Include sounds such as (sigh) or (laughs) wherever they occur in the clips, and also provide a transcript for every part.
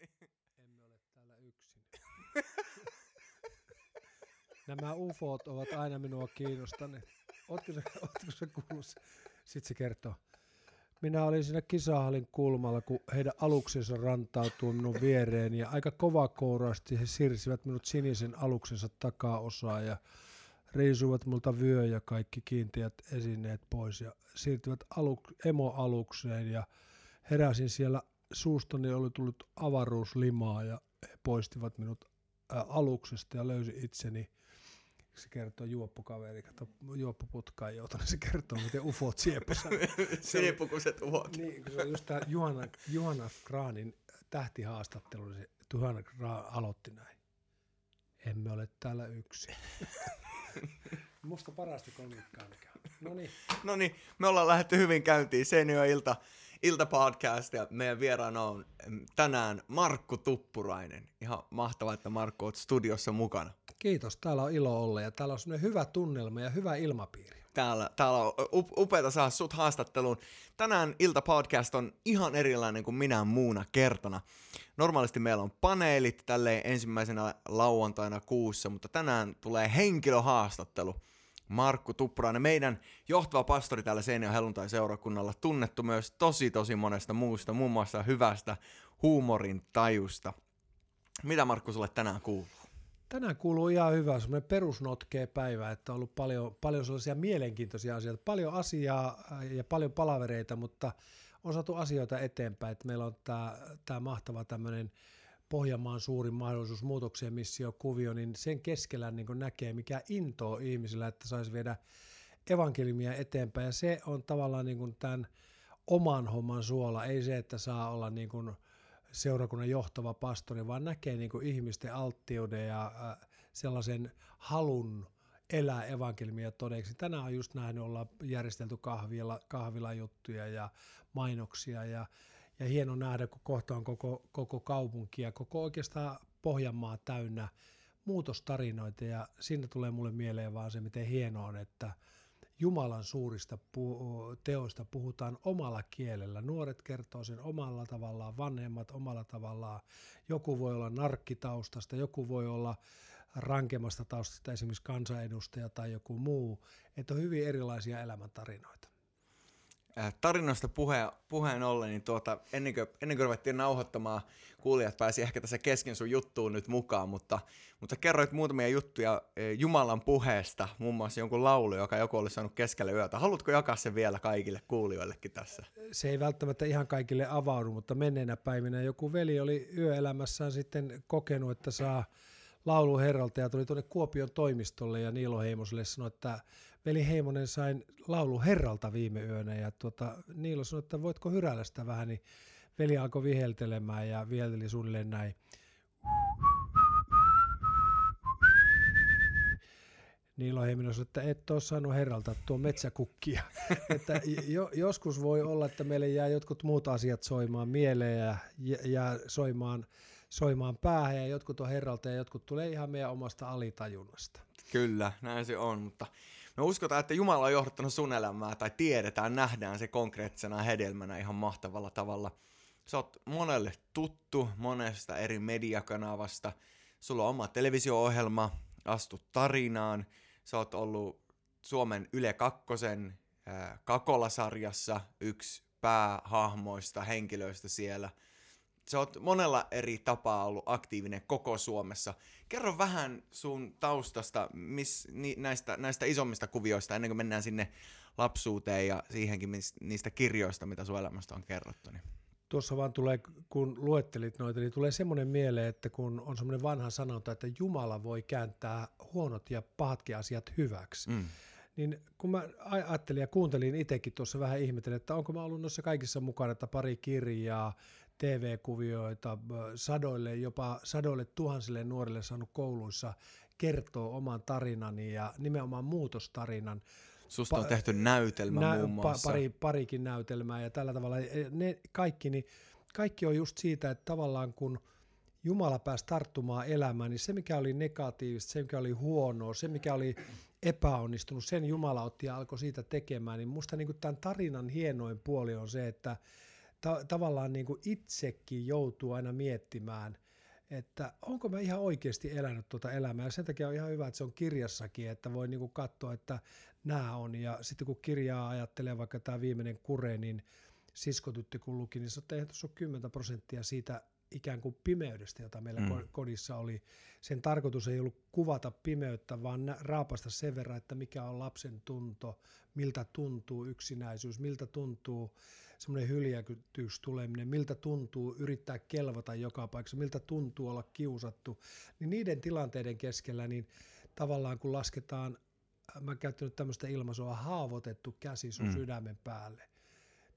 (laughs) Emme ole täällä yksin. Nämä ufot ovat aina minua kiinnostaneet. Ootko se, ootko se kuullut? Sitten se kertoo. Minä olin siinä kisahallin kulmalla, kun heidän aluksensa rantautuu minun viereen ja aika kovakouraasti he sirsivät minut sinisen aluksensa takaosaa ja riisuivat multa vyö ja kaikki kiinteät esineet pois ja siirtyivät aluk- emoalukseen ja heräsin siellä suustani oli tullut avaruuslimaa ja he poistivat minut aluksesta ja löysi itseni se kertoo juoppukaveri, kato juoppuputkaan joutunut, se kertoo, miten ufot (laughs) siepusä. Sinipukuiset ufot. Niin, kun se on just tämä Juhana, Juhana Graanin tähtihaastattelu, niin se Juhana Graan aloitti näin. Emme ole täällä yksin. (laughs) Musta parasta kolmikkaa mikä on. No niin. No niin, me ollaan lähdetty hyvin käyntiin Seinäjoen ilta, iltapodcast ja meidän vieraana on tänään Markku Tuppurainen. Ihan mahtavaa, että Markku oot studiossa mukana. Kiitos, täällä on ilo olla ja täällä on hyvä tunnelma ja hyvä ilmapiiri. Täällä, täällä on up- upeata saada sut haastatteluun. Tänään iltapodcast on ihan erilainen kuin minä muuna kertana. Normaalisti meillä on paneelit tälleen ensimmäisenä lauantaina kuussa, mutta tänään tulee henkilöhaastattelu. Markku Tuppurainen, meidän johtava pastori täällä Seinäjoen helluntai-seurakunnalla, tunnettu myös tosi tosi monesta muusta, muun muassa hyvästä huumorin tajusta. Mitä Markku sulle tänään kuuluu? Tänään kuuluu ihan hyvä, semmoinen perusnotkea päivä, että on ollut paljon, paljon sellaisia mielenkiintoisia asioita, paljon asiaa äh, ja paljon palavereita, mutta on saatu asioita eteenpäin, että meillä on tämä, tämä mahtava tämmöinen Pohjanmaan suurin mahdollisuus muutokseen missio-kuvio, niin sen keskellä niin näkee, mikä intoo ihmisillä, että saisi viedä evankeliumia eteenpäin, ja se on tavallaan niin kuin tämän oman homman suola, ei se, että saa olla niin kuin seurakunnan johtava pastori, vaan näkee niin kuin ihmisten alttiuden ja sellaisen halun elää evankeliumia todeksi. Tänään on just näin, ollaan järjestelty kahvila, kahvilajuttuja ja mainoksia ja, ja hieno nähdä, kun kohta on koko, koko kaupunki ja koko oikeastaan Pohjanmaa täynnä muutostarinoita ja siinä tulee mulle mieleen vaan se, miten hienoa on, että Jumalan suurista pu- teoista puhutaan omalla kielellä. Nuoret kertoo sen omalla tavallaan, vanhemmat omalla tavallaan. Joku voi olla narkkitaustasta, joku voi olla rankemmasta taustasta, esimerkiksi kansanedustaja tai joku muu. Että on hyvin erilaisia elämäntarinoita. Äh, tarinoista puhe, puheen ollen, niin tuota, ennen, kuin, ennen kuin ruvettiin nauhoittamaan, kuulijat pääsi ehkä tässä kesken sun juttuun nyt mukaan, mutta, mutta kerroit muutamia juttuja eh, Jumalan puheesta, muun muassa jonkun laulu, joka joku oli saanut keskelle yötä. Haluatko jakaa sen vielä kaikille kuulijoillekin tässä? Se ei välttämättä ihan kaikille avaudu, mutta menneenä päivinä joku veli oli yöelämässään sitten kokenut, että saa laulu herralta ja tuli tuonne Kuopion toimistolle ja Niilo Heimoselle sanoi, että veli Heimonen sain laulu herralta viime yönä ja tuota, Niilo sanoi, että voitko hyräillä sitä vähän, niin veli alkoi viheltelemään ja vihelteli suunnilleen näin. Niilo Heiminen sanoi, että et ole saanut herralta tuo metsäkukkia. (laughs) että jo, joskus voi olla, että meille jää jotkut muut asiat soimaan mieleen ja, ja, ja soimaan, soimaan päähän ja jotkut on herralta ja jotkut tulee ihan meidän omasta alitajunnasta. Kyllä, näin se on, mutta me uskotaan, että Jumala on johdattanut sun elämää tai tiedetään, nähdään se konkreettisena hedelmänä ihan mahtavalla tavalla. Sä oot monelle tuttu monesta eri mediakanavasta, sulla on oma televisio-ohjelma, astut tarinaan, sä oot ollut Suomen Yle Kakkosen äh, Kakola-sarjassa yksi päähahmoista, henkilöistä siellä. Sä oot monella eri tapaa ollut aktiivinen koko Suomessa. Kerro vähän sun taustasta miss, ni, näistä, näistä isommista kuvioista ennen kuin mennään sinne lapsuuteen ja siihenkin mis, niistä kirjoista, mitä sun elämästä on kerrottu. Niin. Tuossa vaan tulee, kun luettelit noita, niin tulee semmoinen mieleen, että kun on semmoinen vanha sanonta, että Jumala voi kääntää huonot ja pahatkin asiat hyväksi. Mm. Niin kun mä ajattelin ja kuuntelin itsekin tuossa vähän ihmettelin, että onko mä ollut noissa kaikissa mukana, että pari kirjaa, TV-kuvioita, sadoille, jopa sadoille tuhansille nuorille saanut kouluissa kertoo oman tarinani ja nimenomaan muutostarinan. Susta on tehty näytelmä nä- muun muassa. Pari, parikin näytelmää ja tällä tavalla. Ne kaikki, niin kaikki on just siitä, että tavallaan kun Jumala pääsi tarttumaan elämään, niin se mikä oli negatiivista, se mikä oli huonoa, se mikä oli epäonnistunut, sen Jumala otti ja alkoi siitä tekemään. Niin musta niin tämän tarinan hienoin puoli on se, että ta- tavallaan niin kuin itsekin joutuu aina miettimään, että onko mä ihan oikeasti elänyt tuota elämää. Ja sen takia on ihan hyvä, että se on kirjassakin, että voi niin kuin katsoa, että nämä on. Ja sitten kun kirjaa ajattelee, vaikka tämä viimeinen kure, niin siskotytti kun luki, niin se on tuossa 10 prosenttia siitä ikään kuin pimeydestä, jota meillä mm. kodissa oli. Sen tarkoitus ei ollut kuvata pimeyttä, vaan raapasta sen verran, että mikä on lapsen tunto, miltä tuntuu yksinäisyys, miltä tuntuu semmoinen hyljäkytyys tuleminen, miltä tuntuu yrittää kelvata joka paikassa, miltä tuntuu olla kiusattu, niin niiden tilanteiden keskellä, niin tavallaan kun lasketaan, mä käyttänyt tämmöistä ilmaisua, haavoitettu käsi sun mm. sydämen päälle.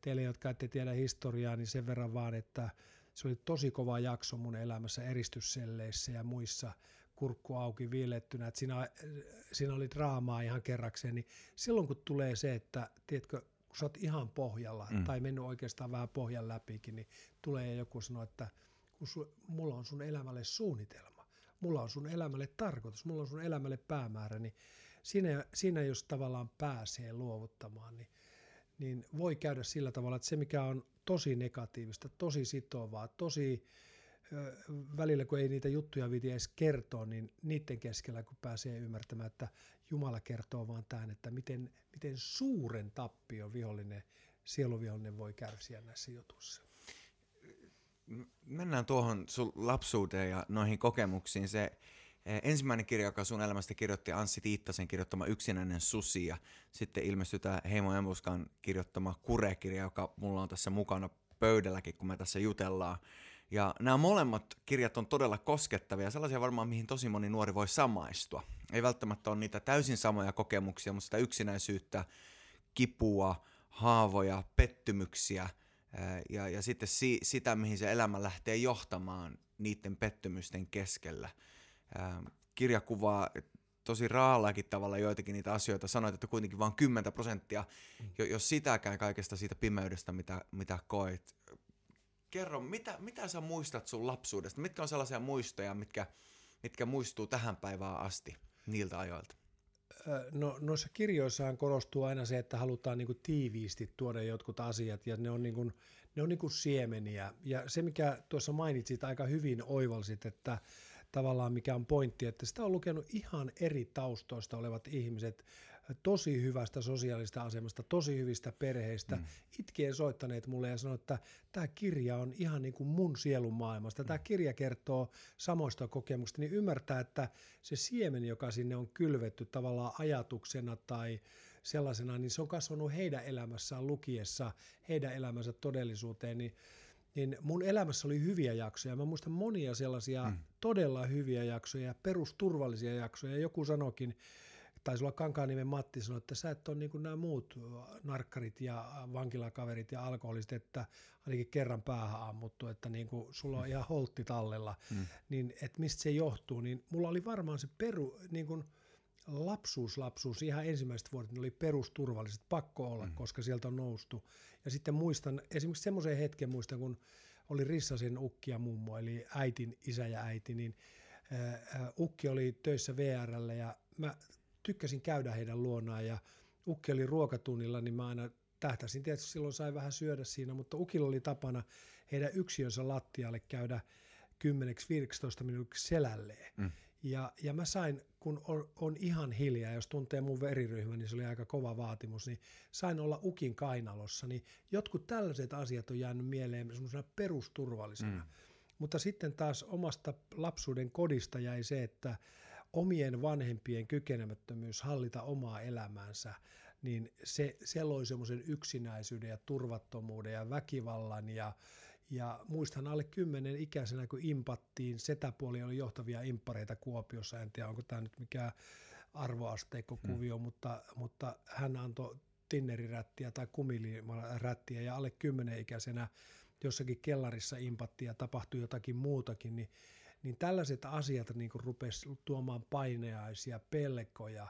Teille, jotka ette tiedä historiaa, niin sen verran vaan, että se oli tosi kova jakso mun elämässä eristysselleissä ja muissa kurkku auki viilettynä, että siinä, siinä oli draamaa ihan kerrakseen, niin silloin kun tulee se, että tiedätkö, kun sä oot ihan pohjalla mm. tai mennyt oikeastaan vähän pohjan läpikin, niin tulee joku sanoa, että kun su, mulla on sun elämälle suunnitelma, mulla on sun elämälle tarkoitus, mulla on sun elämälle päämäärä, niin siinä, siinä jos tavallaan pääsee luovuttamaan, niin, niin voi käydä sillä tavalla, että se mikä on tosi negatiivista, tosi sitovaa, tosi välillä kun ei niitä juttuja viti edes kertoa, niin niiden keskellä kun pääsee ymmärtämään, että Jumala kertoo vaan tämän, että miten, miten suuren tappion vihollinen, sieluvihollinen voi kärsiä näissä jutuissa. Mennään tuohon sun lapsuuteen ja noihin kokemuksiin. Se eh, ensimmäinen kirja, joka sun elämästä kirjoitti Anssi Tiittasen kirjoittama Yksinäinen susi ja sitten ilmestyi tämä Heimo Embuskan kirjoittama Kure-kirja, joka mulla on tässä mukana pöydälläkin, kun me tässä jutellaan. Ja nämä molemmat kirjat on todella koskettavia, sellaisia varmaan, mihin tosi moni nuori voi samaistua. Ei välttämättä ole niitä täysin samoja kokemuksia, mutta sitä yksinäisyyttä, kipua, haavoja, pettymyksiä ja, ja sitten si, sitä, mihin se elämä lähtee johtamaan niiden pettymysten keskellä. Kirja kuvaa tosi raallakin tavalla joitakin niitä asioita. Sanoit, että kuitenkin vain 10 prosenttia, mm. jos sitäkään kaikesta siitä pimeydestä, mitä, mitä koit kerro, mitä, mitä sä muistat sun lapsuudesta? Mitkä on sellaisia muistoja, mitkä, mitkä muistuu tähän päivään asti niiltä ajoilta? No, noissa kirjoissahan korostuu aina se, että halutaan niin tiiviisti tuoda jotkut asiat ja ne on, niin kuin, ne on niin siemeniä. Ja se, mikä tuossa mainitsit aika hyvin oivalsit, että tavallaan mikä on pointti, että sitä on lukenut ihan eri taustoista olevat ihmiset, tosi hyvästä sosiaalista asemasta, tosi hyvistä perheistä, mm. itkien soittaneet mulle ja sanoivat, että tämä kirja on ihan niin kuin mun sielun maailmasta. Mm. Tämä kirja kertoo samoista kokemuksista, niin ymmärtää, että se siemen, joka sinne on kylvetty tavallaan ajatuksena tai sellaisena, niin se on kasvanut heidän elämässään lukiessa heidän elämänsä todellisuuteen, niin niin mun elämässä oli hyviä jaksoja. Mä muistan monia sellaisia mm. todella hyviä jaksoja, perusturvallisia jaksoja. Joku sanokin, taisi olla Kankaanimen Matti sanoi, että sä et ole niin kuin nämä muut narkkarit ja vankilakaverit ja alkoholistit, että ainakin kerran päähän ammuttu, että niin kuin sulla on ihan holtti tallella, mm. niin että mistä se johtuu, niin mulla oli varmaan se peru, niin kuin lapsuus, lapsuus, ihan ensimmäiset vuodet ne oli perusturvalliset, pakko olla, mm. koska sieltä on noustu. Ja sitten muistan, esimerkiksi semmoisen hetken muistan, kun oli Rissasen ukki ja mummo, eli äitin, isä ja äiti, niin ukki oli töissä VRllä ja mä tykkäsin käydä heidän luonaan ja Ukki oli ruokatunnilla, niin mä aina tähtäsin. Tietysti silloin sai vähän syödä siinä, mutta Ukilla oli tapana heidän yksiönsä lattialle käydä 10-15 minuutiksi selälleen. Mm. Ja, ja mä sain, kun on, on ihan hiljaa, jos tuntee mun veriryhmän, niin se oli aika kova vaatimus, niin sain olla ukin kainalossa. Niin jotkut tällaiset asiat on jäänyt mieleen semmoisena perusturvallisena. Mm. Mutta sitten taas omasta lapsuuden kodista jäi se, että omien vanhempien kykenemättömyys hallita omaa elämäänsä, niin se, se loi semmoisen yksinäisyyden ja turvattomuuden ja väkivallan. Ja, ja muistan alle kymmenen ikäisenä, kun impattiin, setäpuoli oli johtavia imppareita Kuopiossa, en tiedä onko tämä nyt mikään arvoasteikkokuvio, hmm. mutta, mutta hän antoi tinnerirättiä tai kumilirättiä ja alle kymmenen ikäisenä jossakin kellarissa impattiin ja tapahtui jotakin muutakin, niin niin tällaiset asiat niin rupesi tuomaan paineaisia, pelkoja.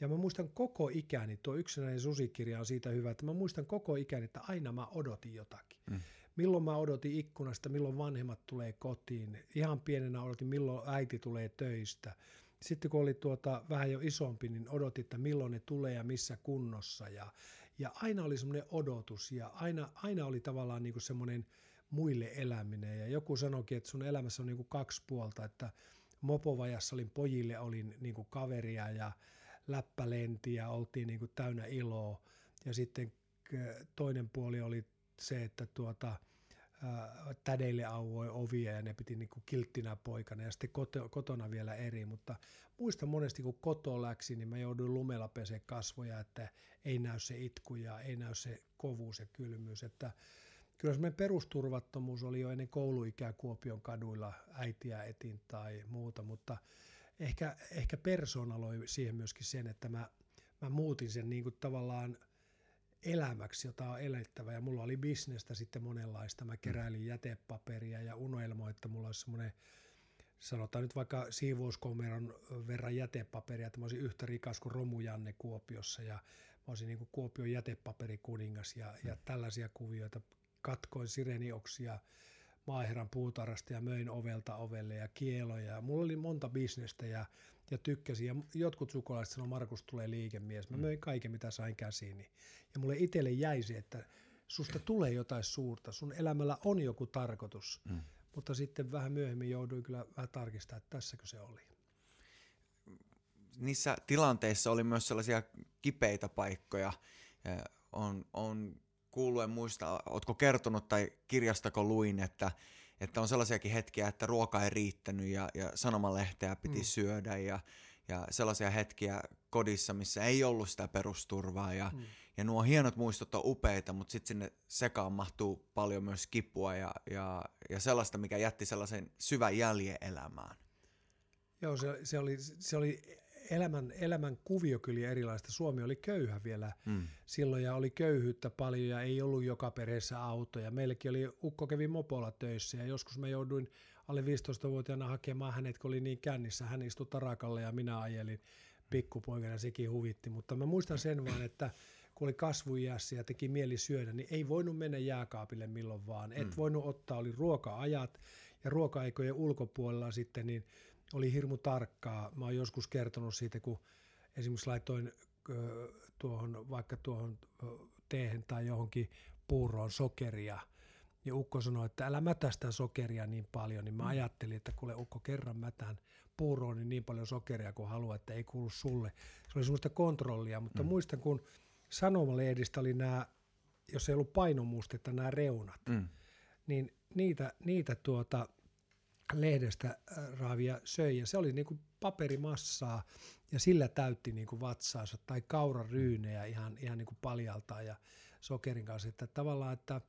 Ja mä muistan koko ikäni, tuo yksinäinen susikirja on siitä hyvä, että mä muistan koko ikäni, että aina mä odotin jotakin. Mm. Milloin mä odotin ikkunasta, milloin vanhemmat tulee kotiin. Ihan pienenä odotin, milloin äiti tulee töistä. Sitten kun oli tuota vähän jo isompi, niin odotin, että milloin ne tulee ja missä kunnossa. Ja, Ja aina oli semmoinen odotus ja aina, aina oli tavallaan niin kuin semmoinen muille eläminen. Ja joku sanoikin, että sun elämässä on niin kuin kaksi puolta, että mopovajassa olin pojille, olin niin kuin kaveria ja läppälenti ja oltiin niin kuin täynnä iloa. Ja sitten toinen puoli oli se, että tuota, tädeille auoi ovia ja ne piti niin kuin kilttinä poikana ja sitten kotona vielä eri, mutta muista monesti kun koto läksi, niin mä jouduin lumella pesee kasvoja, että ei näy se itku ja ei näy se kovuus ja kylmyys, että kyllä semmoinen perusturvattomuus oli jo ennen kouluikää Kuopion kaduilla äitiä etin tai muuta, mutta ehkä, ehkä persona loi siihen myöskin sen, että mä, mä muutin sen niin kuin tavallaan – elämäksi, jota on elettävä. Ja mulla oli bisnestä sitten monenlaista. Mä keräilin jätepaperia ja unelmoin, että mulla olisi semmoinen, sanotaan nyt vaikka siivouskomeron verran jätepaperia, että mä olisin yhtä rikas kuin Romu Janne Kuopiossa ja mä olisin niin kuin Kuopion jätepaperikuningas ja, ja mm. tällaisia kuvioita. Katkoin sirenioksia maaherran puutarasta ja möin ovelta ovelle ja kieloja. Mulla oli monta bisnestä ja, ja tykkäsin. Ja jotkut sukulaiset sanoivat, Markus tulee liikemies. Mä mm. möin kaiken, mitä sain käsiini. Ja mulle itselle jäi se, että susta tulee jotain suurta. Sun elämällä on joku tarkoitus. Mm. Mutta sitten vähän myöhemmin jouduin kyllä vähän tarkistamaan, että tässäkö se oli. Niissä tilanteissa oli myös sellaisia kipeitä paikkoja. On, on kuullut, en muista, ootko kertonut tai kirjastako luin, että, että on sellaisiakin hetkiä, että ruoka ei riittänyt ja, ja sanomalehteä piti mm. syödä ja, ja sellaisia hetkiä kodissa, missä ei ollut sitä perusturvaa ja, mm. ja nuo hienot muistot on upeita, mutta sitten sinne sekaan mahtuu paljon myös kipua ja, ja, ja sellaista, mikä jätti sellaisen syvän jäljen elämään. Joo, se, se, oli, se oli elämän, elämän kuvio kyllä erilaista. Suomi oli köyhä vielä mm. silloin ja oli köyhyyttä paljon ja ei ollut joka perheessä autoja. Meilläkin oli, ukko kävi mopolla töissä ja joskus mä jouduin alle 15-vuotiaana hakemaan hänet, kun oli niin kännissä. Hän istui tarakalle ja minä ajelin pikkupoikana, sekin huvitti. Mutta mä muistan sen vaan, että kun oli kasvujässä ja teki mieli syödä, niin ei voinut mennä jääkaapille milloin vaan. Et mm. voinut ottaa, oli ruoka-ajat ja ruoka-aikojen ulkopuolella sitten, niin – oli hirmu tarkkaa. Mä oon joskus kertonut siitä, kun esimerkiksi laitoin tuohon, vaikka tuohon teehen tai johonkin puuroon sokeria, ja Ukko sanoi, että älä mätä sitä sokeria niin paljon, niin mä mm. ajattelin, että kuule Ukko kerran mätään puuroon niin, niin paljon sokeria kuin haluaa, että ei kuulu sulle. Se oli semmoista kontrollia, mutta mm. muistan, kun Sanomalehdistä oli nämä, jos ei ollut painomustetta, nämä reunat, mm. niin niitä, niitä tuota, lehdestä äh, raavia söi ja se oli niin kuin paperimassaa ja sillä täytti niin kuin vatsaansa tai kauraryynejä ihan, ihan niin kuin paljaltaan ja sokerin kanssa. Että tavallaan, että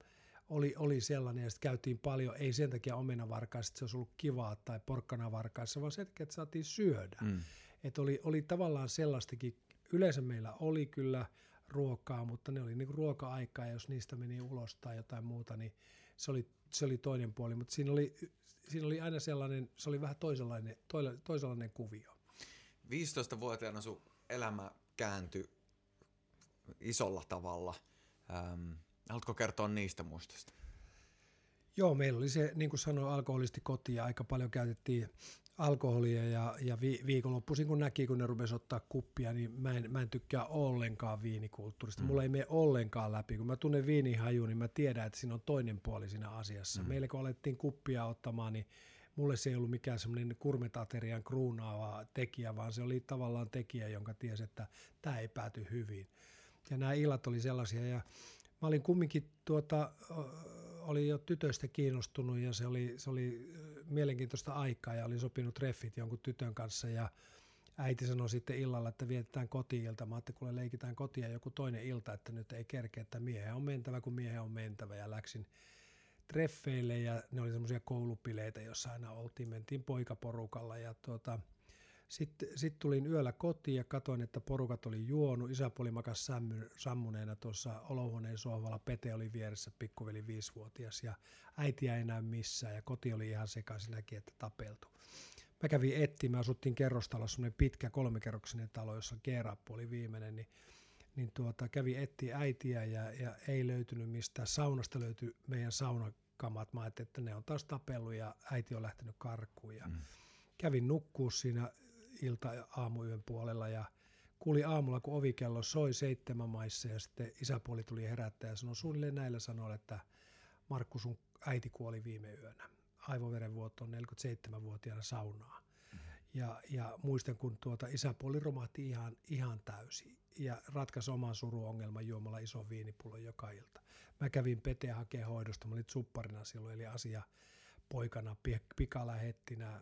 oli, oli sellainen ja sitten käytiin paljon, ei sen takia omenavarkaissa, että se olisi ollut kivaa tai porkkanavarkaissa, vaan sen takia, että saatiin syödä. Mm. Että oli, oli tavallaan sellaistakin, yleensä meillä oli kyllä ruokaa, mutta ne oli niin kuin ruoka-aikaa ja jos niistä meni ulos tai jotain muuta, niin se oli, se oli toinen puoli, mutta siinä oli siinä oli aina sellainen, se oli vähän toisenlainen, toisenlainen kuvio. 15-vuotiaana sun elämä kääntyi isolla tavalla. Ähm, haluatko kertoa niistä muistoista? Joo, meillä oli se, niin kuin sanoin, alkoholisti koti ja aika paljon käytettiin alkoholia ja, ja vi, viikonloppuisin kun näki, kun ne rupesi ottaa kuppia, niin mä en, mä en tykkää ollenkaan viinikulttuurista. Mm. Mulla ei mene ollenkaan läpi. Kun mä tunnen viinihaju, niin mä tiedän, että siinä on toinen puoli siinä asiassa. Mm. Meillä kun alettiin kuppia ottamaan, niin mulle se ei ollut mikään semmoinen kurmetaterian kruunaava tekijä, vaan se oli tavallaan tekijä, jonka tiesi, että tämä ei pääty hyvin. Ja nämä illat oli sellaisia, ja mä olin kumminkin tuota, oli jo tytöistä kiinnostunut ja se oli, se oli mielenkiintoista aikaa ja oli sopinut treffit jonkun tytön kanssa ja äiti sanoi sitten illalla, että vietetään kotiilta. Mä ajattelin, kuule leikitään kotia joku toinen ilta, että nyt ei kerkeä, että miehen on mentävä, kun miehen on mentävä ja läksin treffeille ja ne oli semmoisia koulupileitä, jossa aina oltiin, mentiin poikaporukalla ja tuota, sitten sit tulin yöllä kotiin ja katsoin, että porukat oli juonut. Isäpuoli makas sammuneena tuossa olohuoneen sohvalla. Pete oli vieressä, pikkuveli viisivuotias ja äiti ei enää missään ja koti oli ihan sekaisin, näki, että tapeltu. Mä kävin etsimään, asuttiin kerrostalossa, semmoinen pitkä kolmikerroksinen talo, jossa Geerappu oli viimeinen, niin, niin tuota, kävi etti äitiä ja, ja, ei löytynyt mistään. Saunasta löytyi meidän saunakamat. Mä ajattelin, että ne on taas tapellut ja äiti on lähtenyt karkuun. Ja mm. Kävin nukkuu siinä ilta- ja aamuyön puolella ja kuuli aamulla, kun ovikello soi seitsemän maissa ja sitten isäpuoli tuli herättää ja sanoi suunnilleen näillä sanoilla, että Markku sun äiti kuoli viime yönä aivoverenvuotoon 47-vuotiaana saunaa. Mm-hmm. Ja, ja muistan, kun tuota isäpuoli romahti ihan, ihan täysin ja ratkaisi oman suruongelman juomalla ison viinipullon joka ilta. Mä kävin Pete hakea hoidosta, mä olin supparina silloin, eli asia poikana, pikalähettinä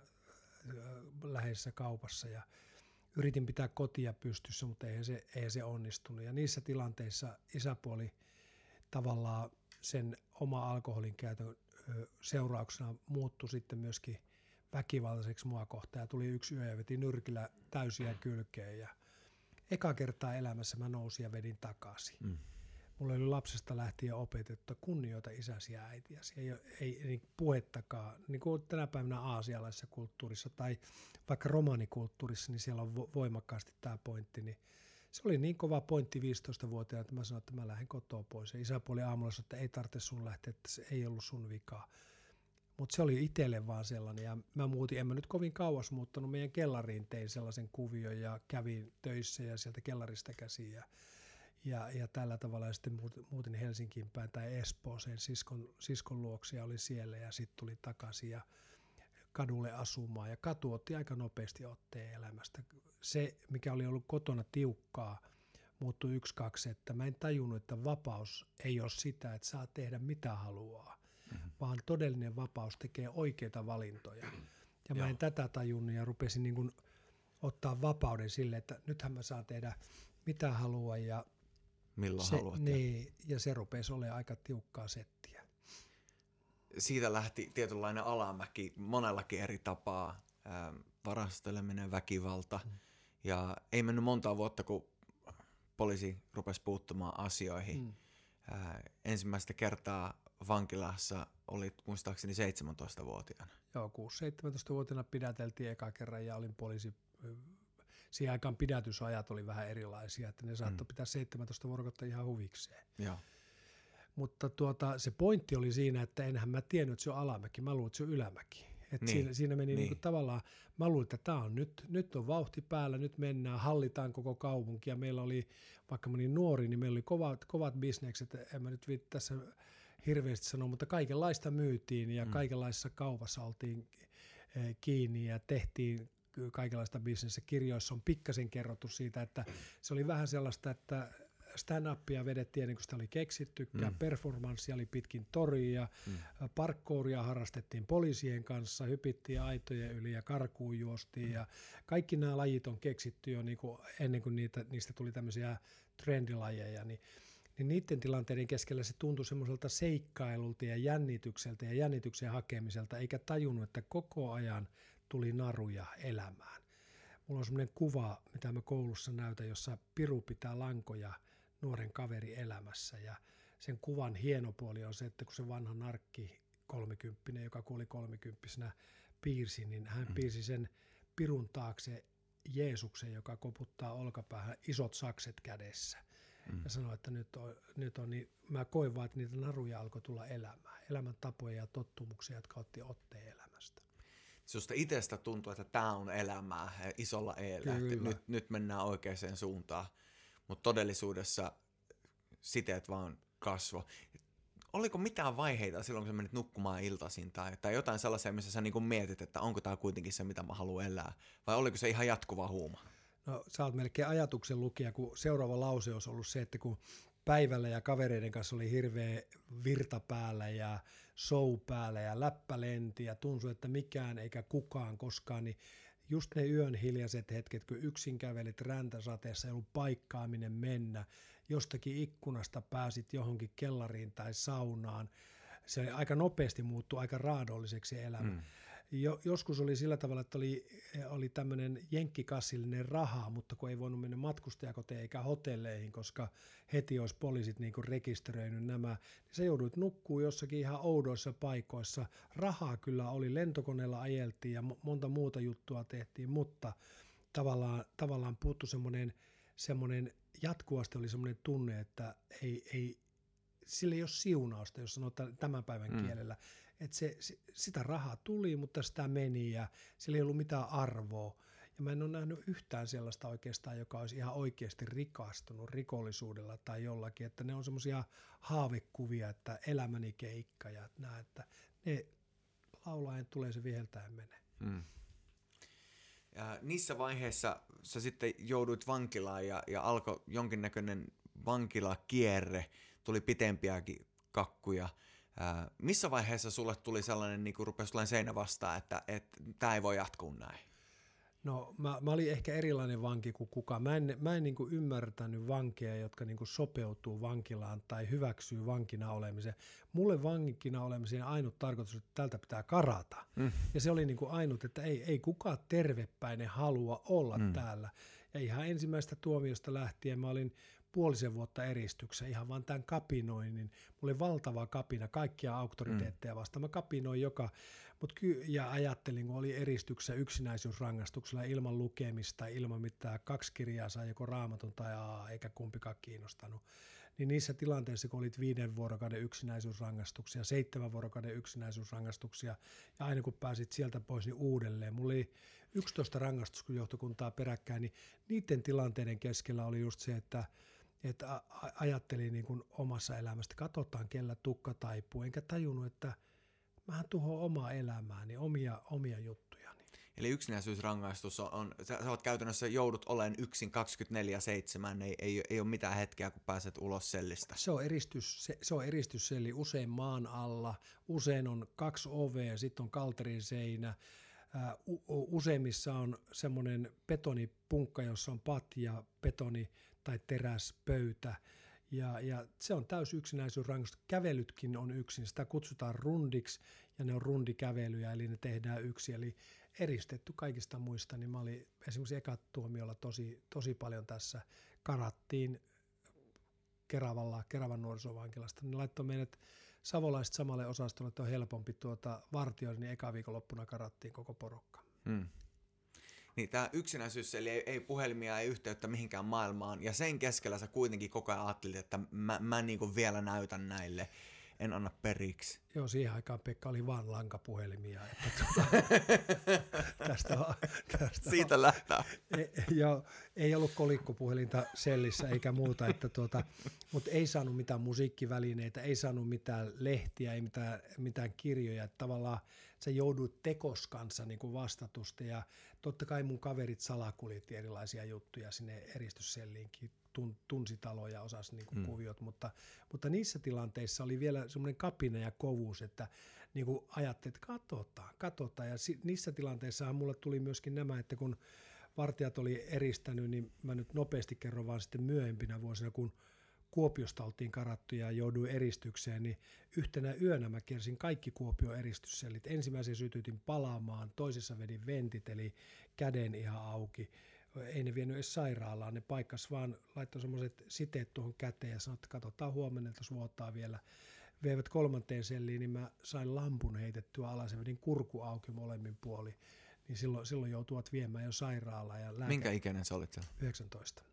läheisessä kaupassa ja yritin pitää kotia pystyssä, mutta eihän se, eihän se onnistunut. Ja niissä tilanteissa isäpuoli tavallaan sen oma alkoholin käytön seurauksena muuttui sitten myöskin väkivaltaiseksi mua kohtaan ja tuli yksi yö ja veti nyrkillä täysiä kylkeen ja eka kertaa elämässä mä nousin ja vedin takaisin. Mm. Mulla oli lapsesta lähtien opetettu, että kunnioita isäsi ja äitiäsi. Ei, ei, ei puhettakaan, niin kuin tänä päivänä aasialaisessa kulttuurissa tai vaikka romanikulttuurissa, niin siellä on voimakkaasti tämä pointti. Niin se oli niin kova pointti 15-vuotiaana, että mä sanoin, että mä lähden kotoa pois. Ja isäpuoli aamulla sanoi, että ei tarvitse sun lähteä, että se ei ollut sun vikaa. Mutta se oli itselle vaan sellainen ja mä muutin, en mä nyt kovin kauas muuttanut meidän kellariin, tein sellaisen kuvion ja kävin töissä ja sieltä kellarista käsiin ja, ja tällä tavalla ja sitten muutin Helsinkiin päin tai Espooseen siskon, siskon luoksi ja oli siellä ja sitten tuli takaisin ja kadulle asumaan ja katu otti aika nopeasti otteen elämästä. Se, mikä oli ollut kotona tiukkaa, muuttui yksi, kaksi, että mä en tajunnut, että vapaus ei ole sitä, että saa tehdä mitä haluaa mm-hmm. vaan todellinen vapaus tekee oikeita valintoja. Ja mä en tätä tajunnut ja rupesin niin kuin ottaa vapauden sille, että nythän mä saan tehdä mitä haluan ja Milloin se, haluat. Niin, ja se rupesi olemaan aika tiukkaa settiä. Siitä lähti tietynlainen alamäki monellakin eri tapaa. Ähm, varasteleminen, väkivalta. Mm. Ja ei mennyt monta vuotta, kun poliisi rupesi puuttumaan asioihin. Mm. Äh, ensimmäistä kertaa vankilassa olit muistaakseni 17-vuotiaana. Joo, 6-17-vuotiaana pidäteltiin eka kerran ja olin poliisi. Siihen aikaan pidätysajat oli vähän erilaisia, että ne saattoi mm. pitää 17 vuorokautta ihan huvikseen. Joo. Mutta tuota, se pointti oli siinä, että enhän mä tiennyt, että se on alamäki, mä luulin, että se on ylämäki. Et niin. siinä, siinä meni niin. Niin kuin tavallaan, mä luulin, että tämä on nyt, nyt on vauhti päällä, nyt mennään, hallitaan koko kaupunki ja meillä oli, vaikka mä olin nuori, niin meillä oli kovat, kovat bisnekset, en mä nyt viitti tässä hirveästi sanoa, mutta kaikenlaista myytiin ja mm. kaikenlaisessa kaupassa oltiin eh, kiinni ja tehtiin kaikenlaista bisnestä. Kirjoissa on pikkasen kerrottu siitä, että se oli vähän sellaista, että stand-upia vedettiin ennen kuin sitä oli keksittykään, mm. performanssia oli pitkin toria, mm. parkkouria harrastettiin poliisien kanssa, hypittiin aitojen yli ja karkuun juostiin mm. ja kaikki nämä lajit on keksitty jo niin kuin ennen kuin niitä, niistä tuli tämmöisiä trendilajeja, niin niin niiden tilanteiden keskellä se tuntui semmoiselta seikkailulta ja jännitykseltä ja jännityksen hakemiselta, eikä tajunnut, että koko ajan tuli naruja elämään. Mulla on semmoinen kuva, mitä mä koulussa näytän, jossa Piru pitää lankoja nuoren kaveri elämässä ja sen kuvan hieno puoli on se, että kun se vanha narkki kolmekymppinen, joka kuoli kolmekymppisenä, piirsi, niin hän mm. piirsi sen Pirun taakse Jeesuksen, joka koputtaa olkapäähän isot sakset kädessä mm. ja sanoi, että nyt on, nyt on niin, mä koin vaan, että niitä naruja alkoi tulla elämään, elämäntapoja ja tottumuksia, jotka otti otteen elämästä. Susta itsestä tuntuu, että tämä on elämää isolla eellä, että nyt, nyt mennään oikeaan suuntaan, mutta todellisuudessa siteet vaan kasvo. Oliko mitään vaiheita silloin, kun sä menit nukkumaan iltaisin tai, tai jotain sellaisia, missä sä niin mietit, että onko tämä kuitenkin se, mitä mä haluan elää, vai oliko se ihan jatkuva huuma? No sä oot melkein ajatuksen lukija, kun seuraava lause olisi ollut se, että kun päivällä ja kavereiden kanssa oli hirveä virta päällä ja show päällä ja läppä lenti ja tuntui, että mikään eikä kukaan koskaan, niin just ne yön hiljaiset hetket, kun yksin kävelit räntäsateessa, ei ollut paikkaaminen mennä, jostakin ikkunasta pääsit johonkin kellariin tai saunaan, se aika nopeasti muuttui aika raadolliseksi elämä. Mm jo, joskus oli sillä tavalla, että oli, oli tämmöinen jenkkikassillinen raha, mutta kun ei voinut mennä matkustajakoteen eikä hotelleihin, koska heti olisi poliisit niin rekisteröinyt nämä, niin se jouduit nukkuu jossakin ihan oudoissa paikoissa. Rahaa kyllä oli, lentokoneella ajeltiin ja monta muuta juttua tehtiin, mutta tavallaan, tavallaan puuttu semmoinen, semmoinen jatkuvasti oli semmoinen tunne, että ei, ei, sillä ei ole siunausta, jos sanotaan tämän päivän mm. kielellä, että se, sitä rahaa tuli, mutta sitä meni ja sillä ei ollut mitään arvoa. Ja mä en ole nähnyt yhtään sellaista oikeastaan, joka olisi ihan oikeasti rikastunut rikollisuudella tai jollakin. Että ne on semmoisia haavekuvia, että elämäni keikka ja nää, että ne laulaen tulee se viheltäen menee. Mm. Ja niissä vaiheissa sä sitten jouduit vankilaan ja, ja alkoi jonkinnäköinen vankilakierre, tuli pitempiäkin kakkuja. Ää, missä vaiheessa sulle tuli sellainen, niin kuin rupesi tulemaan seinä vastaan, että tämä ei voi jatkuu näin? No mä, mä olin ehkä erilainen vanki kuin kuka. Mä en, mä en niin kuin ymmärtänyt vankeja, jotka niin kuin sopeutuu vankilaan tai hyväksyy vankina olemisen. Mulle vankina olemisen ainut tarkoitus, että tältä pitää karata. Mm. Ja se oli niin kuin ainut, että ei, ei kukaan tervepäinen halua olla mm. täällä. Ja ihan ensimmäistä tuomiosta lähtien mä olin puolisen vuotta eristyksessä ihan vaan tämän kapinoinnin. Mulla oli valtava kapina, kaikkia auktoriteetteja mm. vastaan. Mä kapinoin joka, mut ky- ja ajattelin, kun oli eristyksessä yksinäisyysrangaistuksella ilman lukemista, ilman mitään kaksi kirjaa sai joko raamatun tai aa, eikä kumpikaan kiinnostanut. Niin niissä tilanteissa, kun olit viiden vuorokauden yksinäisyysrangaistuksia, seitsemän vuorokauden yksinäisyysrangaistuksia, ja aina kun pääsit sieltä pois, niin uudelleen. Mulla oli 11 rangaistusjohtokuntaa peräkkäin, niin niiden tilanteiden keskellä oli just se, että että ajattelin niin kuin omassa elämästä, katsotaan kellä tukka taipuu, enkä tajunnut, että mähän tuhoan omaa elämääni, omia, omia juttujani. Eli yksinäisyysrangaistus on, on sä, sä oot käytännössä joudut olemaan yksin 24-7, ei, ei, ei ole mitään hetkeä, kun pääset ulos sellistä. Se on, eristys, se, se on eristysselli usein maan alla, usein on kaksi ovea, sitten on kalterin seinä, useimmissa on semmoinen betonipunkka, jossa on patja, betoni, tai teräspöytä. Ja, ja se on täys yksinäisyysrangaistus. Kävelytkin on yksin, sitä kutsutaan rundiksi ja ne on rundikävelyjä, eli ne tehdään yksi. Eli eristetty kaikista muista, niin mä olin esimerkiksi ekat tuomiolla tosi, tosi paljon tässä. Karattiin Keravalla, Keravan nuorisovankilasta. Ne laittoi meidät savolaiset samalle osastolle, että on helpompi tuota vartioida, niin eka viikonloppuna karattiin koko porukka. Hmm niin tämä yksinäisyys, eli ei, ei puhelimia, ei yhteyttä mihinkään maailmaan, ja sen keskellä sä kuitenkin koko ajan ajattelit, että mä, mä niinku vielä näytän näille, en anna periksi. Joo, siihen aikaan Pekka oli vaan lankapuhelimia. Että tuota, (laughs) tästä, on, tästä Siitä on, lähtää. Ei, joo, ei ollut kolikkopuhelinta sellissä eikä muuta, että tuota, mutta ei saanut mitään musiikkivälineitä, ei saanut mitään lehtiä, ei mitään, mitään kirjoja. Että tavallaan sä joudut tekos kanssa niin kuin vastatusta ja totta kai mun kaverit salakuljetti erilaisia juttuja sinne eristysselliinkin, tun, tunsi taloja, osasi niin kuin mm. kuviot, mutta, mutta niissä tilanteissa oli vielä semmoinen kapina ja kovuus, että niin kuin ajattelit, että katsotaan, katsotaan ja si, niissä tilanteissa mulle tuli myöskin nämä, että kun vartijat oli eristänyt, niin mä nyt nopeasti kerron vaan sitten myöhempinä vuosina, kun Kuopiosta oltiin karattu ja jouduin eristykseen, niin yhtenä yönä mä kiersin kaikki Kuopio eristyssellit. Ensimmäisen sytytin palaamaan, toisessa vedin ventit, eli käden ihan auki. Ei ne vienyt edes sairaalaan, ne paikkas vaan, laittoi semmoiset siteet tuohon käteen ja sanoi, että katsotaan huomenna, että vuotaa vielä. Veivät kolmanteen selliin, niin mä sain lampun heitettyä alas ja vedin kurku auki molemmin puoli. Niin silloin, silloin joutuvat viemään jo sairaalaan. Ja lääkä... Minkä ikäinen sä olit siellä? 19.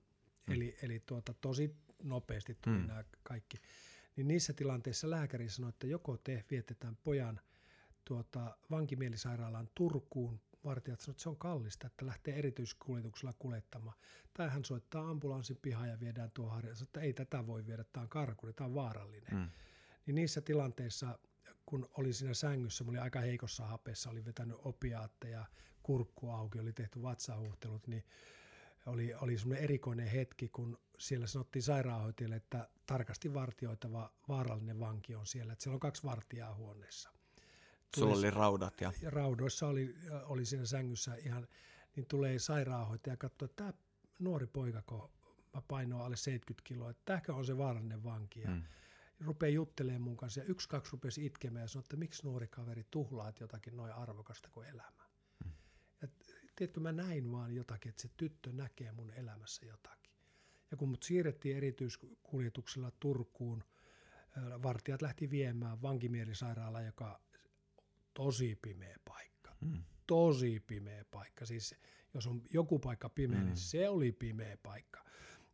Hmm. Eli, eli tuota, tosi nopeasti tuli hmm. nämä kaikki. Niin niissä tilanteissa lääkäri sanoi, että joko te vietetään pojan tuota, vankimielisairaalaan Turkuun, vartijat sanoivat, että se on kallista, että lähtee erityiskuljetuksella kuljettamaan. Tai hän soittaa ambulanssin pihaan ja viedään tuohon harjaan, että ei tätä voi viedä, tämä on karkuri, tämä on vaarallinen. Hmm. Niin niissä tilanteissa, kun oli siinä sängyssä, mä olin aika heikossa hapessa, oli vetänyt opiaatteja, kurkku auki, oli tehty vatsahuhtelut, niin oli, oli semmoinen erikoinen hetki, kun siellä sanottiin sairaanhoitajalle, että tarkasti vartioitava vaarallinen vanki on siellä, että siellä on kaksi vartijaa huoneessa. Sulla oli raudat ja... ja raudoissa oli, oli siinä sängyssä ihan, niin tulee sairaanhoitaja ja katsoo, että tämä nuori poika, kun mä painoin alle 70 kiloa, että tämäkö on se vaarallinen vanki. Ja mm. rupeaa juttelemaan mun kanssa ja yksi, kaksi rupesi itkemään ja sanoi, että miksi nuori kaveri tuhlaat jotakin noin arvokasta kuin elämä. Mm. Ja tiedätkö, mä näin vaan jotakin, että se tyttö näkee mun elämässä jotakin. Ja kun mut siirrettiin erityiskuljetuksella Turkuun, vartijat lähti viemään vankimielisairaalaan, joka tosi pimeä paikka. Mm. Tosi pimeä paikka. Siis jos on joku paikka pimeä, mm. niin se oli pimeä paikka.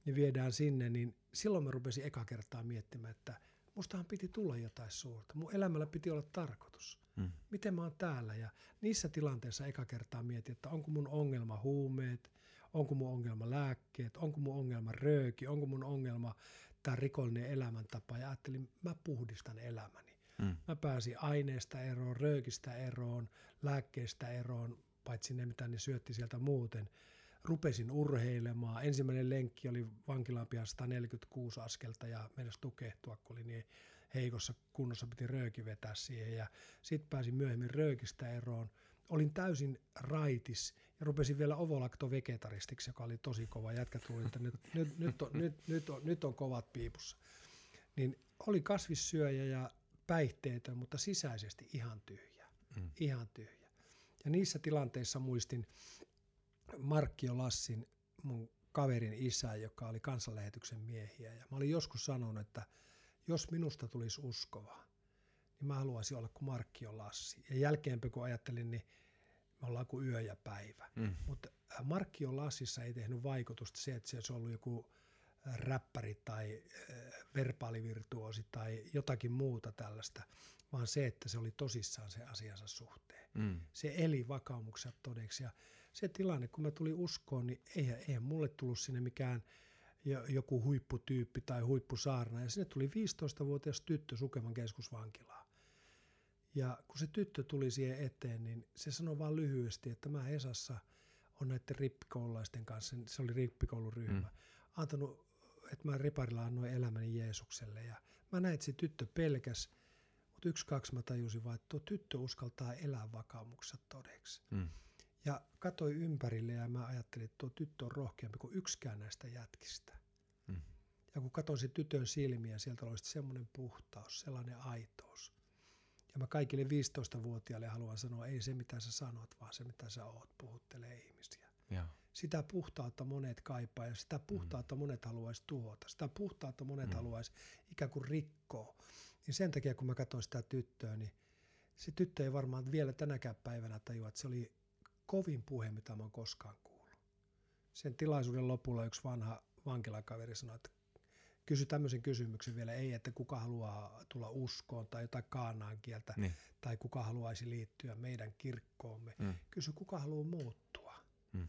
Niin viedään sinne, niin silloin mä rupesin eka kertaa miettimään, että mustahan piti tulla jotain suurta. Mun elämällä piti olla tarkoitus. Mm. Miten mä oon täällä? Ja niissä tilanteissa eka kertaa mietin, että onko mun ongelma huumeet, onko mun ongelma lääkkeet, onko mun ongelma rööki, onko mun ongelma tämä rikollinen elämäntapa. Ja ajattelin, mä puhdistan elämäni. Mm. Mä pääsin aineesta eroon, röökistä eroon, lääkkeestä eroon, paitsi ne, mitä ne syötti sieltä muuten. Rupesin urheilemaan. Ensimmäinen lenkki oli vankilaan pian 146 askelta ja mennessä tukehtua, kun oli niin heikossa kunnossa, piti rööki vetää siihen. Ja sitten pääsin myöhemmin röökistä eroon. Olin täysin raitis ja rupesin vielä ovolakto-vegetaristiksi, joka oli tosi kova. Jätkä tuli, että nyt, nyt, nyt, on, nyt, nyt, on, nyt on kovat piipussa. Niin oli kasvissyöjä ja päihteetön, mutta sisäisesti ihan tyhjä. Mm. Ihan tyhjä. Ja niissä tilanteissa muistin Markkio Lassin, mun kaverin isä, joka oli kansanlähetyksen miehiä. Ja mä olin joskus sanonut, että jos minusta tulisi uskova, niin mä haluaisin olla kuin Markkio Lassi. Ja jälkeenpäin kun ajattelin, niin me ollaan kuin yö ja päivä. Mm. Mutta Markkio Lassissa ei tehnyt vaikutusta se, että se on ollut joku räppäri tai verbaalivirtuosi tai jotakin muuta tällaista, vaan se, että se oli tosissaan se asiansa suhteen. Mm. Se eli vakaumukset todeksi. Ja se tilanne, kun mä tulin uskoon, niin eihän, eihän mulle tullut sinne mikään joku huipputyyppi tai huippusaarna. Ja sinne tuli 15-vuotias tyttö Sukevan keskusvankilaan. Ja kun se tyttö tuli siihen eteen, niin se sanoi vain lyhyesti, että mä Esassa on näiden rippikoululaisten kanssa, se oli rippikouluryhmä, mm. antanut että mä riparilla annoin elämäni Jeesukselle. Ja mä näin, että se tyttö pelkäs, mutta yksi, kaksi mä tajusin vaan, että tuo tyttö uskaltaa elää vakaumuksessa todeksi. Mm. Ja katsoin ympärille ja mä ajattelin, että tuo tyttö on rohkeampi kuin yksikään näistä jätkistä. Mm. Ja kun katsoin se tytön silmiä, sieltä oli semmoinen puhtaus, sellainen aitous. Ja mä kaikille 15-vuotiaille haluan sanoa, ei se mitä sä sanot, vaan se mitä sä oot, puhuttelee ihmisiä. Ja sitä puhtautta monet kaipaa ja sitä puhtautta mm. monet haluaisi tuhota. Sitä puhtautta monet mm. haluaisi ikään kuin rikkoa. Niin sen takia, kun mä katsoin sitä tyttöä, niin se tyttö ei varmaan vielä tänäkään päivänä tajua, että se oli kovin puhe, mitä mä oon koskaan kuullut. Sen tilaisuuden lopulla yksi vanha vankilakaveri sanoi, että kysy tämmöisen kysymyksen vielä, ei, että kuka haluaa tulla uskoon tai jotain kaanaan kieltä, niin. tai kuka haluaisi liittyä meidän kirkkoomme. Mm. Kysy, kuka haluaa muuttua. Mm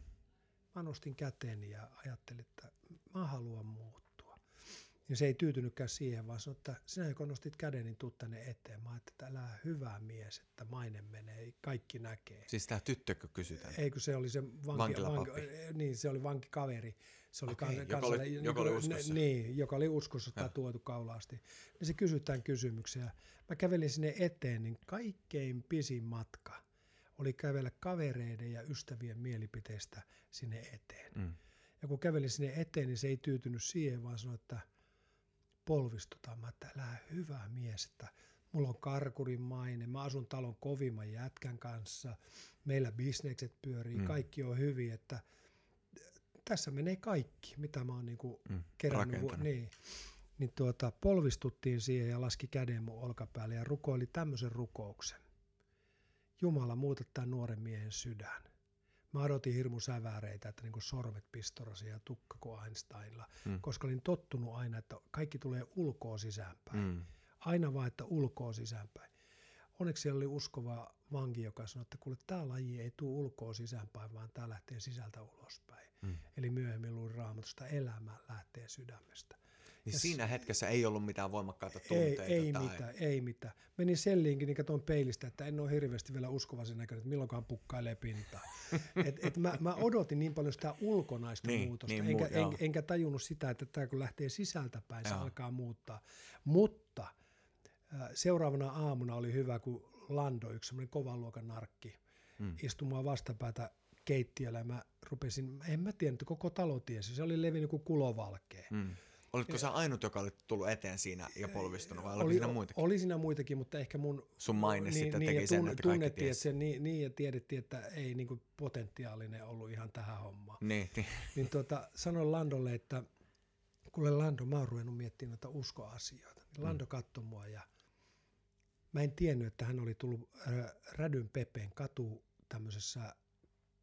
mä nostin käteni ja ajattelin, että mä haluan muuttua. Ja se ei tyytynytkään siihen, vaan sanoi, että sinä joka nostit käden, niin tuu tänne eteen. Mä ajattelin, että älä hyvä mies, että maine menee, kaikki näkee. Siis tämä tyttökö kysytään? Eikö se oli se vanki, vanki, niin, se oli vankikaveri. Se oli okay, kans, joka, oli, joka oli uskossa. Niin, joka oli uskossa tai tuotu kaulaasti. Niin se kysymyksen ja mä kävelin sinne eteen, niin kaikkein pisin matka oli kävellä kavereiden ja ystävien mielipiteistä sinne eteen. Mm. Ja kun kävelin sinne eteen, niin se ei tyytynyt siihen, vaan sanoi, että polvistutaan. Mä että älä hyvä mies, että mulla on karkurin maine, mä asun talon kovimman jätkän kanssa, meillä bisnekset pyörii, mm. kaikki on hyvin, että tässä menee kaikki, mitä mä oon niinku mm. kerännyt. Niin, niin tuota, polvistuttiin siihen ja laski käden mun olkapäälle ja rukoili tämmöisen rukouksen. Jumala, muuta tämän nuoren miehen sydän. Mä odotin hirmu säväreitä, että niin sormet pistorasi ja tukka kuin Einsteinilla, mm. koska olin tottunut aina, että kaikki tulee ulkoa sisäänpäin. Mm. Aina vaan, että ulkoa sisäänpäin. Onneksi siellä oli uskova vanki, joka sanoi, että kuule, tämä laji ei tule ulkoa sisäänpäin, vaan tämä lähtee sisältä ulospäin. Mm. Eli myöhemmin luin raamatusta, elämä lähtee sydämestä. Niin ja siinä hetkessä ei ollut mitään voimakkaita tunteita? Ei, ei tai... mitään, ei mitään. Menin selliinkin, niin katsoin peilistä, että en ole hirveästi vielä uskovaisen näköinen, että milloinkaan pukkailee pintaa. (laughs) et, et mä, mä, odotin niin paljon sitä ulkonaista niin, muutosta, niin, enkä, en, enkä tajunnut sitä, että tämä kun lähtee sisältäpäin, se alkaa muuttaa. Mutta seuraavana aamuna oli hyvä, kun Lando, yksi semmoinen kovan luokan narkki, mm. istumaan vastapäätä keittiöllä ja mä rupesin, en mä että koko talo tiesi, se oli levinnyt kuin kulovalkea. Mm Olitko sä ainut, joka oli tullut eteen siinä ja polvistunut, vai oli, siinä muitakin? Oli siinä muitakin, mutta ehkä mun... Sun maine niin, sitten niin, teki sen, että kaikki tiesi. Että se, niin, niin, ja tiedettiin, että ei niin kuin potentiaalinen ollut ihan tähän hommaan. Niin, niin. niin tuota, sanoin Landolle, että kuule Lando, mä oon ruvennut miettimään noita uskoasioita. Niin Lando mm. katsoi mua ja mä en tiennyt, että hän oli tullut Rädyn Pepeen katu tämmöisessä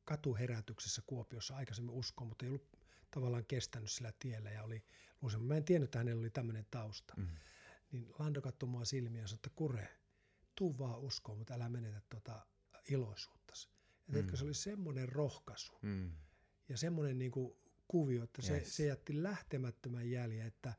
katuherätyksessä Kuopiossa aikaisemmin uskoon, mutta ei ollut tavallaan kestänyt sillä tiellä ja oli luusemmin. Mä en tiennyt, että hänellä oli tämmöinen tausta. Mm. niin Lando katsoi mua silmiä ja sanoi, että kure, tuu vaan uskoon, mutta älä menetä tuota iloisuuttasi. Ja mm. se oli semmoinen rohkaisu mm. ja semmoinen niin kuin kuvio, että se, yes. se jätti lähtemättömän jäljen, että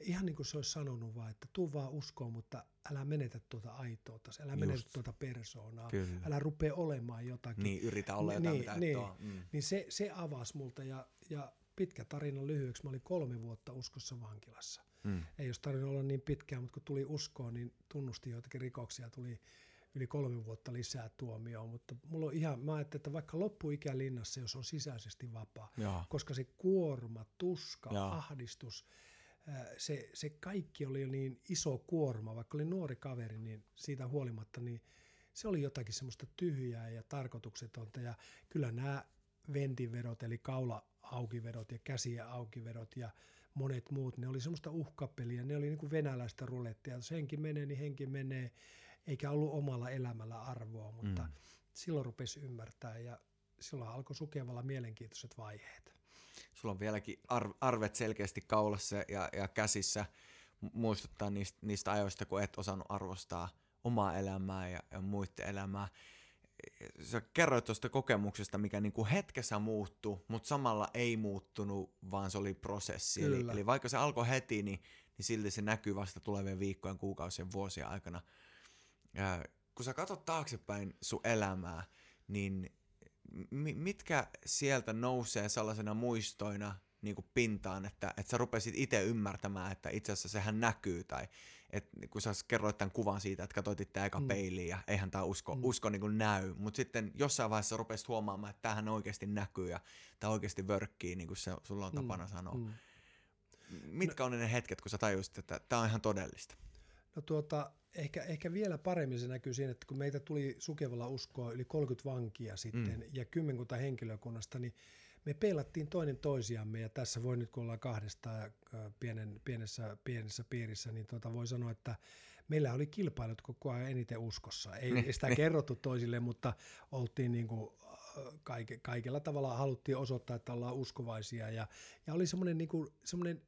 ihan niin kuin se olisi sanonut vaan, että tuu vaan uskoon, mutta älä menetä tuota aitoutta, älä Just. menetä tuota persoonaa, Kyllä. älä rupea olemaan jotakin. Niin, yritä olla jotain, niin, mitä niin, mm. niin se, se avasi multa ja, ja pitkä tarina lyhyeksi, mä olin kolme vuotta uskossa vankilassa. Mm. Ei olisi tarvinnut olla niin pitkään, mutta kun tuli uskoon, niin tunnusti joitakin rikoksia, tuli yli kolme vuotta lisää tuomioon, mutta mulla on ihan, mä ajattelin, että vaikka loppuikä linnassa, jos on sisäisesti vapaa, ja. koska se kuorma, tuska, ja. ahdistus, se, se kaikki oli jo niin iso kuorma, vaikka oli nuori kaveri, niin siitä huolimatta, niin se oli jotakin semmoista tyhjää ja tarkoituksetonta, ja kyllä nämä ventinvedot, eli kaula aukivedot ja käsiä aukivedot ja monet muut, ne oli semmoista uhkapeliä, ne oli niin kuin venäläistä rulettia, jos henki menee, niin henki menee, eikä ollut omalla elämällä arvoa, mutta mm. silloin rupesi ymmärtää ja silloin alkoi sukevalla mielenkiintoiset vaiheet. Sulla on vieläkin arvet selkeästi kaulassa ja, ja käsissä muistuttaa niistä, niistä ajoista, kun et osannut arvostaa omaa elämää ja, ja muiden elämää. Sä kerroit tuosta kokemuksesta, mikä niinku hetkessä muuttui, mutta samalla ei muuttunut, vaan se oli prosessi. Eli, eli vaikka se alkoi heti, niin, niin silti se näkyy vasta tulevien viikkojen, kuukausien, vuosien aikana – ja kun sä katsot taaksepäin sun elämää, niin mitkä sieltä nousee sellaisena muistoina niin kuin pintaan, että, että sä rupesit itse ymmärtämään, että itse asiassa sehän näkyy, tai että kun sä kerroit tämän kuvan siitä, että katsoit itse eka mm. peiliin ja eihän tämä usko, mm. usko niin kuin näy, mutta sitten jossain vaiheessa rupesit huomaamaan, että tämähän oikeasti näkyy ja tämä oikeasti vörkkii, niin kuin se, sulla on mm. tapana mm. sanoa. Mm. Mitkä no, on ne hetket, kun sä tajusit, että tämä on ihan todellista? No tuota, ehkä, ehkä vielä paremmin se näkyy siinä, että kun meitä tuli Sukevalla uskoa yli 30 vankia sitten mm. ja kymmenkunta henkilökunnasta, niin me peilattiin toinen toisiamme ja tässä voi nyt kun ollaan kahdesta ja pienen, pienessä, pienessä piirissä, niin tuota voi sanoa, että meillä oli kilpailut koko ajan eniten uskossa. Ei niin, sitä kerrottu toisille, mutta oltiin niin kuin kaike, kaikella tavalla haluttiin osoittaa, että ollaan uskovaisia ja, ja oli semmoinen, niin kuin, semmoinen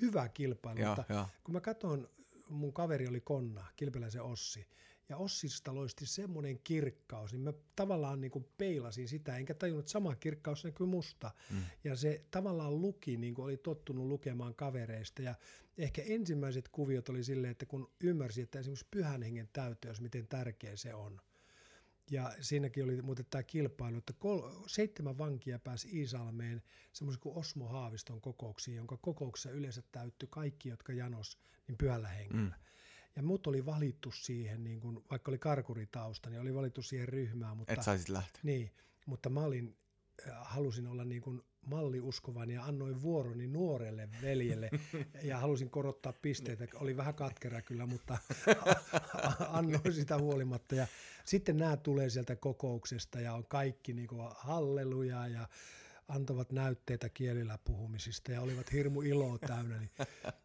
hyvä kilpailu. Ja, mutta ja. Kun mä katson mun kaveri oli Konna, Kilpeläisen Ossi, ja Ossista loisti semmoinen kirkkaus, niin mä tavallaan niin kuin peilasin sitä, enkä tajunnut, että sama kirkkaus näkyy musta. Mm. Ja se tavallaan luki, niin kuin oli tottunut lukemaan kavereista. Ja ehkä ensimmäiset kuviot oli silleen, että kun ymmärsi, että esimerkiksi pyhän hengen täyteys, miten tärkeä se on. Ja siinäkin oli muuten tämä kilpailu, että kol- seitsemän vankia pääsi Iisalmeen semmoisen kuin Osmo Haaviston kokouksiin, jonka kokouksessa yleensä täyttyi kaikki, jotka janos niin pyhällä hengellä. Mm. Ja mut oli valittu siihen, niin kun, vaikka oli karkuritausta, niin oli valittu siihen ryhmään. Mutta, Et saisit lähteä. Niin, mutta mä olin, äh, halusin olla niin kuin malliuskovan ja annoin vuoroni nuorelle veljelle ja halusin korottaa pisteitä. Oli vähän katkera kyllä, mutta (laughs) annoin sitä huolimatta. Ja sitten nämä tulee sieltä kokouksesta ja on kaikki niin kuin halleluja ja antavat näytteitä kielillä puhumisista ja olivat hirmu iloa täynnä. Niin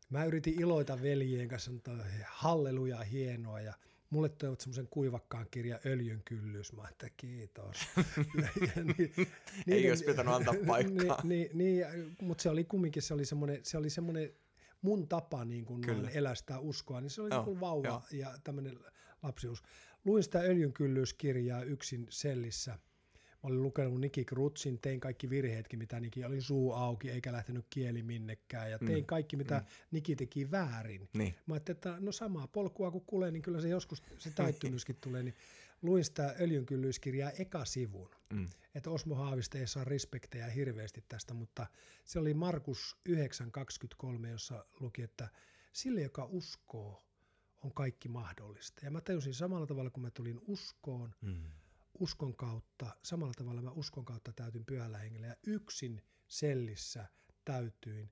mä yritin iloita veljien kanssa, että halleluja hienoa ja mulle toivat semmoisen kuivakkaan kirjan Öljyn kyllys. Mä että kiitos. (laughs) ja, niin, Ei niin, olisi pitänyt antaa (laughs) paikkaa. Niin, niin, niin, mutta se oli kumminkin se oli semmoinen, se oli semmoinen mun tapa niin kun elästää uskoa, niin se oli niin vauva jo. ja tämmöinen lapsius. Luin sitä öljynkyllyskirjaa yksin sellissä – Mä olin lukenut Niki Krutsin, tein kaikki virheetkin, mitä Niki oli suu auki, eikä lähtenyt kieli minnekään, ja tein mm. kaikki, mitä mm. Niki teki väärin. Niin. Mä ajattelin, että no samaa polkua kun kuulee, niin kyllä se joskus se taittumyskin (laughs) tulee, niin luin sitä öljynkyllyskirjaa eka sivun. Mm. Että Osmo Haavista ei saa respektejä hirveästi tästä, mutta se oli Markus 9.23, jossa luki, että sille, joka uskoo, on kaikki mahdollista. Ja mä tajusin samalla tavalla, kun mä tulin uskoon, mm uskon kautta, samalla tavalla mä uskon kautta täytyn pyhällä hengellä ja yksin sellissä täytyin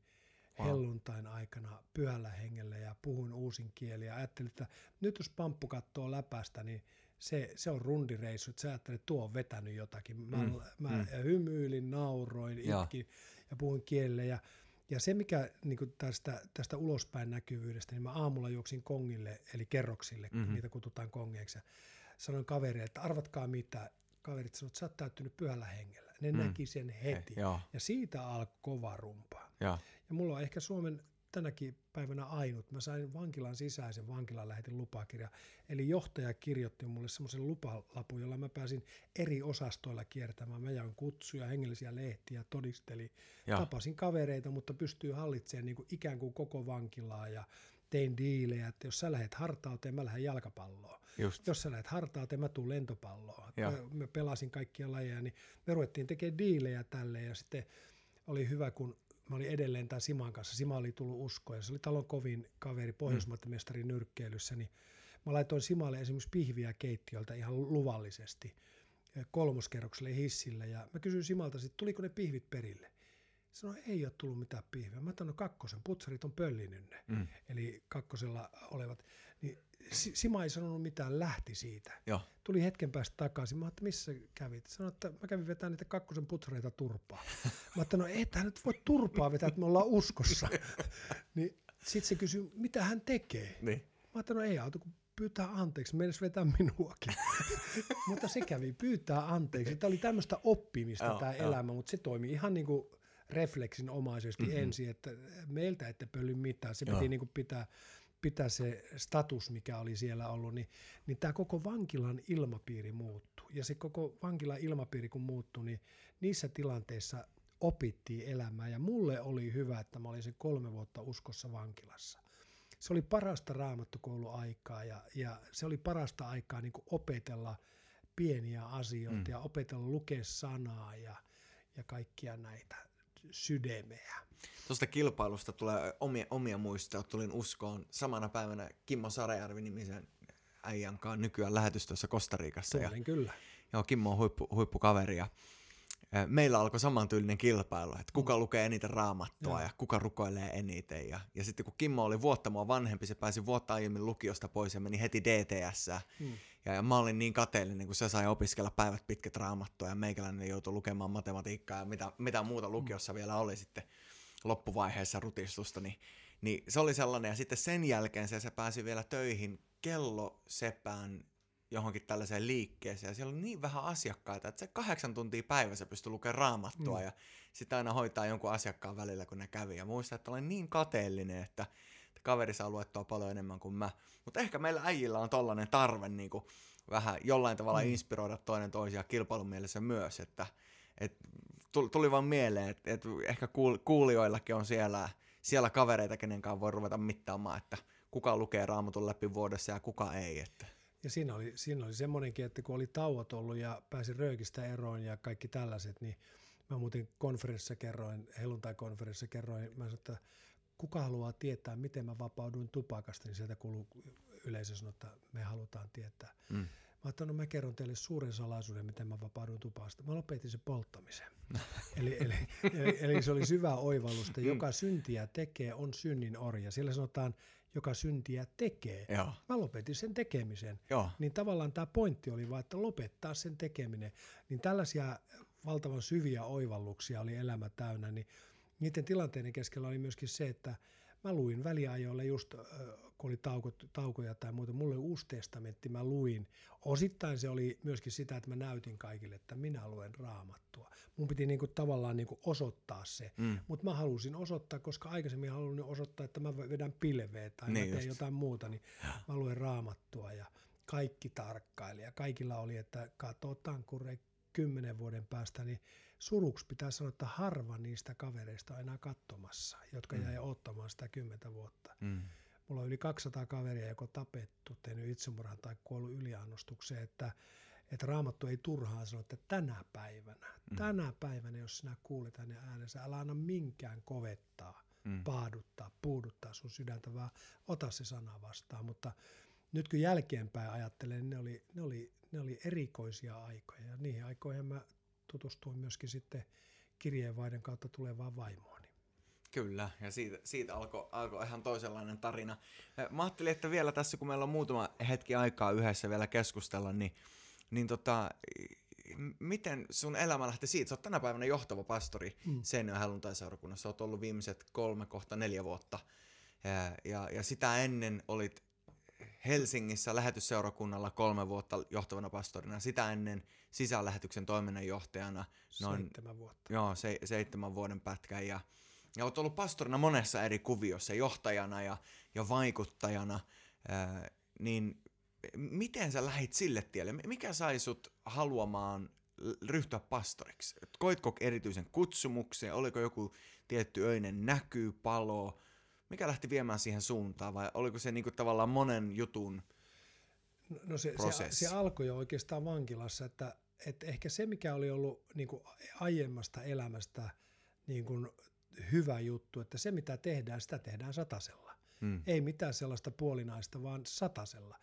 helluntain aikana pyhällä hengellä ja puhuin uusin kieli ja ajattelin, että nyt jos pamppu katsoo läpästä, niin se, se on rundireissu, että sä ajattelet, että tuo on vetänyt jotakin. Mä, mm, mä mm. hymyilin, nauroin, itkin ja, ja puhuin kielellä ja ja se, mikä niin tästä, tästä ulospäin näkyvyydestä, niin mä aamulla juoksin kongille, eli kerroksille, mm-hmm. niitä kutsutaan kongeiksi sanoin kavereille, että arvatkaa mitä. Kaverit sanoivat, että sä oot täyttynyt pyhällä hengellä. Ne mm. näki sen heti. He, ja siitä alkoi kova rumpa. Ja. ja mulla on ehkä Suomen tänäkin päivänä ainut. Mä sain vankilan sisäisen vankilan lähetin lupakirja. Eli johtaja kirjoitti mulle semmoisen lupalapun, jolla mä pääsin eri osastoilla kiertämään. Mä jaoin kutsuja, hengellisiä lehtiä, todisteli. Ja. Tapasin kavereita, mutta pystyy hallitsemaan niin kuin ikään kuin koko vankilaa ja tein diilejä, että jos sä lähdet hartauteen, mä lähden jalkapalloon. Just. Jos sä lähdet hartauteen, mä tuun lentopalloon. Ja. Mä pelasin kaikkia lajeja, niin me ruvettiin tekemään diilejä tälle ja sitten oli hyvä, kun mä olin edelleen tämän Siman kanssa. Sima oli tullut uskoon ja se oli talon kovin kaveri, Pohjoismaiden mestari nyrkkeilyssä, niin mä laitoin Simalle esimerkiksi pihviä keittiöltä ihan luvallisesti kolmoskerrokselle hissille ja mä kysyin Simalta, että tuliko ne pihvit perille. Sanoi, ei ole tullut mitään pihviä. Mä otan kakkosen, putsarit on pöllinyt ne. Mm. Eli kakkosella olevat. Niin Sima ei sanonut mitään, lähti siitä. Joo. Tuli hetken päästä takaisin. Mä että missä kävit? Sanoin, että mä kävin vetämään niitä kakkosen putsareita turpaa. Mä että no ei tähän nyt voi turpaa vetää, että me ollaan uskossa. (laughs) niin sitten se kysyi, mitä hän tekee. Niin. Mä että no ei auta, kun pyytää anteeksi, meinas vetää minuakin. (laughs) mutta se kävi pyytää anteeksi. Tämä oli tämmöistä oppimista tämä elämä, mutta se toimi ihan niin kuin refleksinomaisesti mm-hmm. ensin, että meiltä ette pöly mitään. Se Joo. piti niin kuin pitää, pitää se status, mikä oli siellä ollut, niin, niin tämä koko vankilan ilmapiiri muuttui. Ja se koko vankilan ilmapiiri kun muuttui, niin niissä tilanteissa opittiin elämää. Ja mulle oli hyvä, että mä olin sen kolme vuotta uskossa vankilassa. Se oli parasta raamattokouluaikaa ja, ja se oli parasta aikaa niin opetella pieniä asioita mm. ja opetella lukea sanaa ja, ja kaikkia näitä sydämeä. Tuosta kilpailusta tulee omia, omia muistoja. Tulin uskoon samana päivänä Kimmo Sarajärvi nimisen äijän kanssa nykyään lähetystössä Kostariikassa. Tunnen ja, kyllä. Joo, Kimmo on huippu, huippukaveri ja meillä alkoi samantyylinen kilpailu, että kuka mm. lukee eniten raamattua ja. ja kuka rukoilee eniten. Ja, ja sitten kun Kimmo oli vuotta mua vanhempi, se pääsi vuotta aiemmin lukiosta pois ja meni heti DTS. Mm. Ja, ja mä olin niin kateellinen, kun se sai opiskella päivät pitkät raamattua ja meikäläinen joutui lukemaan matematiikkaa ja mitä, mitä muuta mm. lukiossa vielä oli sitten loppuvaiheessa rutistusta, niin, niin se oli sellainen. Ja sitten sen jälkeen se, se pääsi vielä töihin kello sepään johonkin tällaiseen liikkeeseen ja siellä on niin vähän asiakkaita, että se kahdeksan tuntia päivässä pystyy lukemaan raamattua mm. ja sitten aina hoitaa jonkun asiakkaan välillä, kun ne kävi. Ja muistan, että olen niin kateellinen, että kaveri saa luettua paljon enemmän kuin mä. Mutta ehkä meillä äijillä on tollainen tarve niin kuin vähän jollain tavalla mm. inspiroida toinen toisia kilpailun mielessä myös, että et, tuli vaan mieleen, että et ehkä kuulijoillakin on siellä, siellä kavereita, kenen kanssa voi ruveta mittaamaan, että kuka lukee raamatun läpi vuodessa ja kuka ei. Että. Ja siinä oli, siinä oli semmoinenkin, että kun oli tauot ollut ja pääsin röökistä eroon ja kaikki tällaiset, niin mä muuten konferenssissa kerroin, helluntai-konferenssissa kerroin, mä sanoin, että kuka haluaa tietää, miten mä vapauduin tupakasta, niin sieltä kuuluu yleisö sanoi, että me halutaan tietää. Mm. Mä ajattelin, no mä kerron teille suuren salaisuuden, miten mä vapauduin tupasta. Mä lopetin sen polttamisen. (laughs) eli, eli, eli, eli, se oli syvä oivallus, että mm. joka syntiä tekee, on synnin orja. Siellä sanotaan, joka syntiä tekee. Joo. Mä lopetin sen tekemisen. Joo. Niin tavallaan tämä pointti oli vaan, että lopettaa sen tekeminen. Niin tällaisia valtavan syviä oivalluksia oli elämä täynnä, niin niiden tilanteiden keskellä oli myöskin se, että mä luin väliajoille just, kun oli tauko, taukoja tai muuta, mulle oli uusi testamentti, mä luin. Osittain se oli myöskin sitä, että mä näytin kaikille, että minä luen raamattua. Mun piti niinku tavallaan niinku osoittaa se, mm. mutta mä halusin osoittaa, koska aikaisemmin halusin osoittaa, että mä vedän pilveä tai niin mä teen just. jotain muuta, niin mä luen raamattua ja kaikki tarkkaili ja kaikilla oli, että katsotaan kun kymmenen vuoden päästä, niin suruksi pitää sanoa, että harva niistä kavereista on enää katsomassa, jotka mm. jäi ottamaan sitä kymmentä vuotta. Mm. Mulla on yli 200 kaveria joko tapettu, tehnyt itsemurhan tai kuollut yliannostukseen, että, että raamattu ei turhaan sano, että tänä päivänä, mm. tänä päivänä, jos sinä kuulet hänen äänensä, älä anna minkään kovettaa, mm. paaduttaa, puuduttaa sun sydäntä, vaan ota se sana vastaan. Mutta nyt kun jälkeenpäin ajattelen, ne oli, ne oli, ne oli erikoisia aikoja ja niihin aikoihin mä tutustuin myöskin sitten kirjeenvaihdon kautta tulevaan vaimooni. Kyllä, ja siitä, siitä alkoi alko ihan toisenlainen tarina. Mä ajattelin, että vielä tässä, kun meillä on muutama hetki aikaa yhdessä vielä keskustella, niin, niin tota, miten sun elämä lähti siitä? Sä oot tänä päivänä johtava pastori mm. Seinäjoen helluntaiseurakunnassa. Sä oot ollut viimeiset kolme, kohta neljä vuotta. Ja, ja, ja sitä ennen olit Helsingissä lähetysseurakunnalla kolme vuotta johtavana pastorina, sitä ennen sisälähetyksen toiminnanjohtajana. Noin, seitsemän vuotta. Joo, se, seitsemän vuoden pätkän ja, ja olet ollut pastorina monessa eri kuviossa, johtajana ja, ja vaikuttajana, ää, niin miten sä lähit sille tielle? Mikä sai sut haluamaan ryhtyä pastoriksi? Koitko erityisen kutsumuksen? Oliko joku tietty öinen näky, palo? Mikä lähti viemään siihen suuntaan vai oliko se niinku tavallaan monen jutun No, no se, se, se alkoi jo oikeastaan vankilassa, että, että ehkä se mikä oli ollut niin kuin aiemmasta elämästä niin kuin hyvä juttu, että se mitä tehdään, sitä tehdään satasella. Hmm. Ei mitään sellaista puolinaista, vaan satasella.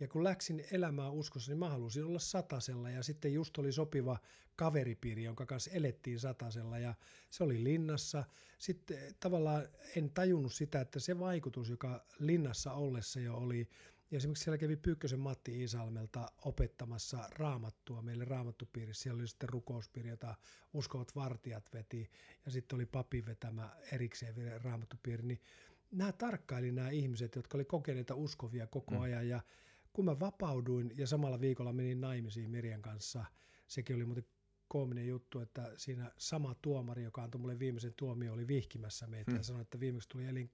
Ja kun läksin elämään uskossa, niin mä halusin olla satasella ja sitten just oli sopiva kaveripiiri, jonka kanssa elettiin satasella ja se oli linnassa. Sitten tavallaan en tajunnut sitä, että se vaikutus, joka linnassa ollessa jo oli, ja esimerkiksi siellä kävi Pyykkösen Matti Iisalmelta opettamassa raamattua meille raamattupiirissä. Siellä oli sitten rukouspiiri, jota uskovat vartijat veti ja sitten oli papi vetämä erikseen raamattupiiri. Niin nämä tarkkaili nämä ihmiset, jotka oli kokeneita uskovia koko mm. ajan ja kun mä vapauduin ja samalla viikolla menin naimisiin Mirjan kanssa, sekin oli muuten koominen juttu, että siinä sama tuomari, joka antoi mulle viimeisen tuomio, oli vihkimässä meitä hmm. ja sanoi, että viimeksi tuli elin,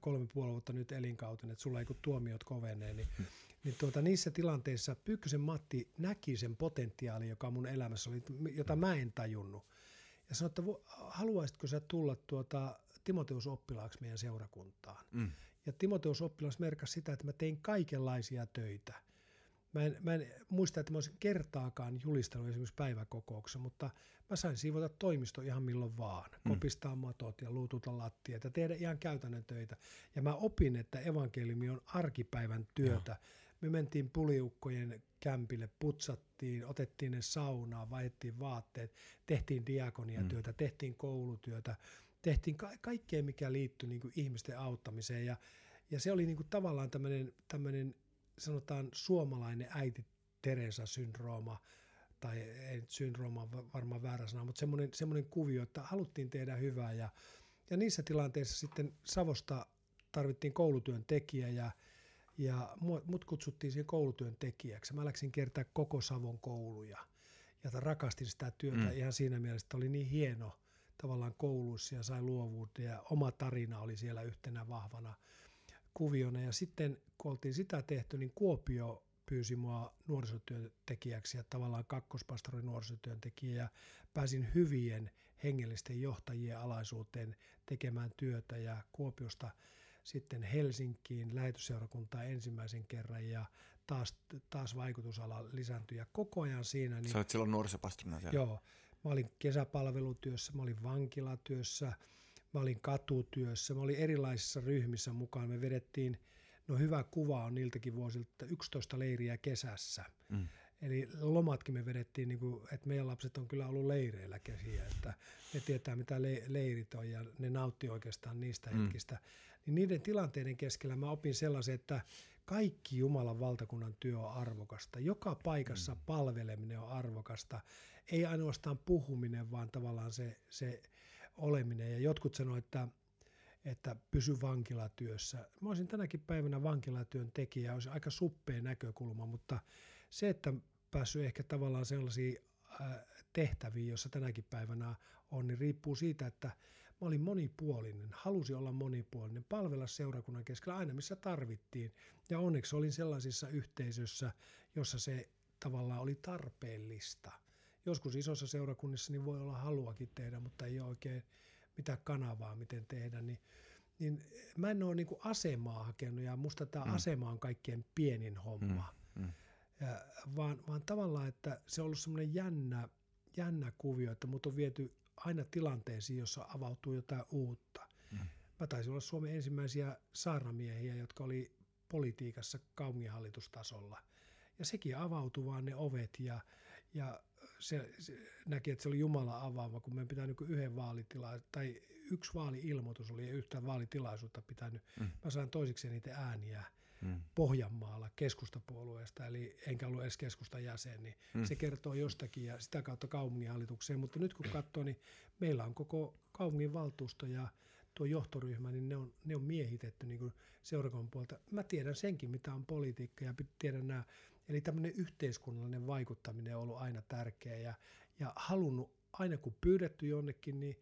kolme puoli vuotta nyt elinkautinen, että sulla ei kun tuomiot kovenee, niin, hmm. niin tuota, niissä tilanteissa Pyykkösen Matti näki sen potentiaali, joka mun elämässä oli, jota mä en tajunnut. Ja sanoi, että haluaisitko sä tulla tuota Timoteus oppilaaksi meidän seurakuntaan? Hmm. Ja Timoteus oppilas merkasi sitä, että mä tein kaikenlaisia töitä. Mä en, mä en muista, että mä olisin kertaakaan julistanut esimerkiksi päiväkokouksessa, mutta mä sain siivota toimisto ihan milloin vaan. Mm. Kopistaa matot ja luututa lattiat ja tehdä ihan käytännön töitä. Ja mä opin, että evankeliumi on arkipäivän työtä. Joo. Me mentiin puliukkojen kämpille, putsattiin, otettiin ne saunaan, vaihdettiin vaatteet, tehtiin diakoniatyötä, mm. tehtiin koulutyötä, tehtiin ka- kaikkea, mikä liittyi niin kuin ihmisten auttamiseen. Ja, ja se oli niin kuin tavallaan tämmöinen, sanotaan suomalainen äiti Teresa-syndrooma, tai ei syndrooma varmaan väärä sana, mutta semmoinen, semmoinen kuvio, että haluttiin tehdä hyvää. Ja, ja niissä tilanteissa sitten Savosta tarvittiin koulutyön tekijä ja, ja mut kutsuttiin siihen koulutyön tekijäksi. Mä läksin kertaa koko Savon kouluja ja rakastin sitä työtä mm. ihan siinä mielessä, että oli niin hieno – tavallaan kouluissa ja sai luovuutta ja oma tarina oli siellä yhtenä vahvana kuviona. Ja sitten kun oltiin sitä tehty, niin Kuopio pyysi mua nuorisotyöntekijäksi ja tavallaan kakkospastori nuorisotyöntekijä ja pääsin hyvien hengellisten johtajien alaisuuteen tekemään työtä ja Kuopiosta sitten Helsinkiin lähetysseurakuntaa ensimmäisen kerran ja taas, taas vaikutusala lisääntyi ja koko ajan siinä. Niin, Sä olet silloin nuorisopastorina siellä. Joo, Mä olin kesäpalvelutyössä, mä olin vankilatyössä, mä olin katutyössä, mä olin erilaisissa ryhmissä mukaan. Me vedettiin, no hyvä kuva on niiltäkin vuosilta, 11 leiriä kesässä. Mm. Eli lomatkin me vedettiin, niin kuin, että meidän lapset on kyllä ollut leireillä kesiä, että ne tietää mitä le- leirit on ja ne nautti oikeastaan niistä mm. hetkistä. Niin niiden tilanteiden keskellä mä opin sellaisen, että kaikki Jumalan valtakunnan työ on arvokasta. Joka paikassa mm. palveleminen on arvokasta. Ei ainoastaan puhuminen, vaan tavallaan se, se oleminen. Ja jotkut sanoivat, että, että pysy vankilatyössä. Mä olisin tänäkin päivänä vankilatyön tekijä, olisi aika suppea näkökulma, mutta se, että päässyt ehkä tavallaan sellaisiin tehtäviin, joissa tänäkin päivänä on, niin riippuu siitä, että Mä olin monipuolinen, halusin olla monipuolinen, palvella seurakunnan keskellä aina missä tarvittiin. Ja onneksi olin sellaisissa yhteisöissä, jossa se tavallaan oli tarpeellista. Joskus isossa seurakunnissa niin voi olla haluakin tehdä, mutta ei ole oikein mitään kanavaa, miten tehdä. Niin, niin mä en ole niin asemaa hakenut ja musta tämä mm. asema on kaikkein pienin homma. Mm. Mm. Ja, vaan, vaan tavallaan, että se on ollut semmoinen jännä, jännä kuvio, että mut on viety aina tilanteisiin, jossa avautuu jotain uutta. Mm. Mä taisin olla Suomen ensimmäisiä saaramiehiä, jotka oli politiikassa kaupunginhallitustasolla. Ja sekin avautui vaan ne ovet ja, ja se, se näki, että se oli Jumala avaava, kun meidän pitää niin yhden vaalitila tai yksi vaali-ilmoitus oli ja yhtä vaalitilaisuutta pitänyt. Mm. Mä sain toisiksi niitä ääniä mm. Pohjanmaalla keskustapuolueesta, eli enkä ollut edes keskustan jäsen, niin mm. se kertoo jostakin ja sitä kautta kaupunginhallitukseen. Mutta nyt kun katsoo, niin meillä on koko kaupungin valtuusto ja tuo johtoryhmä, niin ne on, ne on miehitetty niin seurakunnan puolta. Mä tiedän senkin, mitä on politiikka ja tiedän nämä. Eli tämmöinen yhteiskunnallinen vaikuttaminen on ollut aina tärkeä ja, ja halunnut aina kun pyydetty jonnekin, niin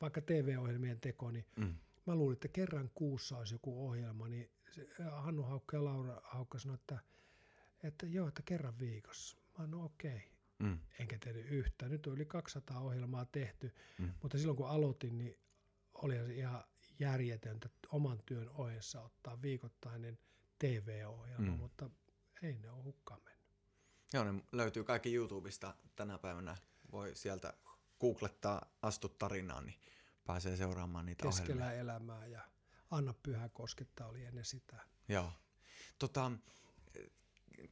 vaikka TV-ohjelmien teko, niin Mm. mä luulin, että kerran kuussa olisi joku ohjelma, niin se, Hannu Haukka ja Laura Haukka sanoi, että, että joo, että kerran viikossa. Mä no okei, Mm. enkä tehnyt yhtään. Nyt on yli 200 ohjelmaa tehty, Mm. mutta silloin kun aloitin, niin oli se ihan järjetöntä oman työn ohessa ottaa viikoittainen TV-ohjelma, Mm. mutta ei ne ole hukkaan mennyt. Joo, ne löytyy kaikki YouTubesta tänä päivänä. Voi sieltä googlettaa Astu tarinaan, niin pääsee seuraamaan niitä ohjelmia. Keskellä elämää ja Anna Pyhä koskettaa oli ennen sitä. Joo. Tota,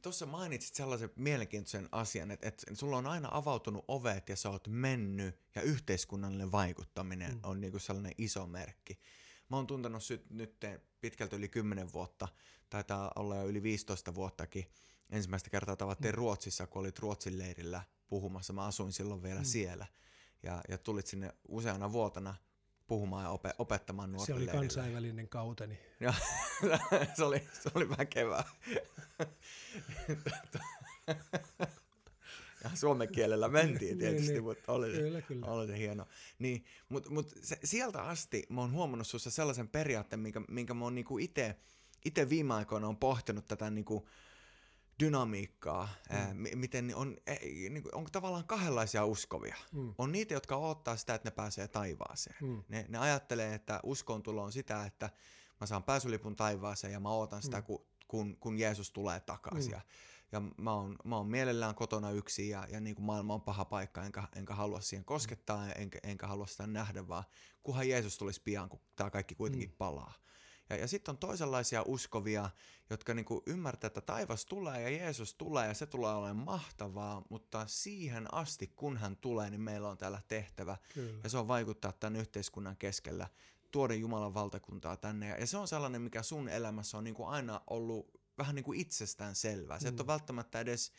tuossa mainitsit sellaisen mielenkiintoisen asian, että, että sulla on aina avautunut ovet ja sä oot mennyt ja yhteiskunnallinen vaikuttaminen Mm. on niinku sellainen iso merkki. Mä oon tuntenut syt, nyt pitkälti yli 10 vuotta, taitaa olla jo yli 15 vuottakin. Ensimmäistä kertaa tavattiin Mm. Ruotsissa, kun olit Ruotsin leirillä puhumassa. Mä asuin silloin vielä Mm. siellä. Ja, ja tulit sinne useana vuotena puhumaan ja ope, opettamaan Se nuorten oli leirillä. kansainvälinen kauteni. Ja, (laughs) se, oli, se oli väkevää. (laughs) ja suomen kielellä mentiin (laughs) tietysti, Niin, niin. mutta oli, se- Kyllä, kyllä. oli se hieno. Niin, mutta mut sieltä asti mä oon huomannut sussa sellaisen periaatteen, minkä, minkä mä oon niinku itse viime aikoina on pohtinut tätä niinku dynamiikkaa, mm. ää, mi- miten on, ei, niinku, on tavallaan kahdenlaisia uskovia. Mm. On niitä, jotka odottaa sitä, että ne pääsee taivaaseen. Mm. Ne, ne ajattelee, että uskon tulo on sitä, että mä saan pääsylipun taivaaseen ja mä ootan sitä, Mm. kun, kun, kun Jeesus tulee takaisin. Mm. Ja, ja mä, oon, mä oon mielellään kotona yksin ja, ja niin kuin maailma on paha paikka, enkä, enkä halua siihen koskettaa, enkä, enkä halua sitä nähdä, vaan kunhan Jeesus tulisi pian, kun tämä kaikki kuitenkin Mm. palaa. Ja, ja sitten on toisenlaisia uskovia, jotka niinku ymmärtää, että taivas tulee ja Jeesus tulee ja se tulee olemaan mahtavaa, mutta siihen asti, kun hän tulee, niin meillä on täällä tehtävä Kyllä. ja se on vaikuttaa tämän yhteiskunnan keskellä, tuoda Jumalan valtakuntaa tänne. Ja, ja se on sellainen, mikä sun elämässä on niin kuin aina ollut vähän niin kuin itsestään selvää. Se et Mm. ole välttämättä edes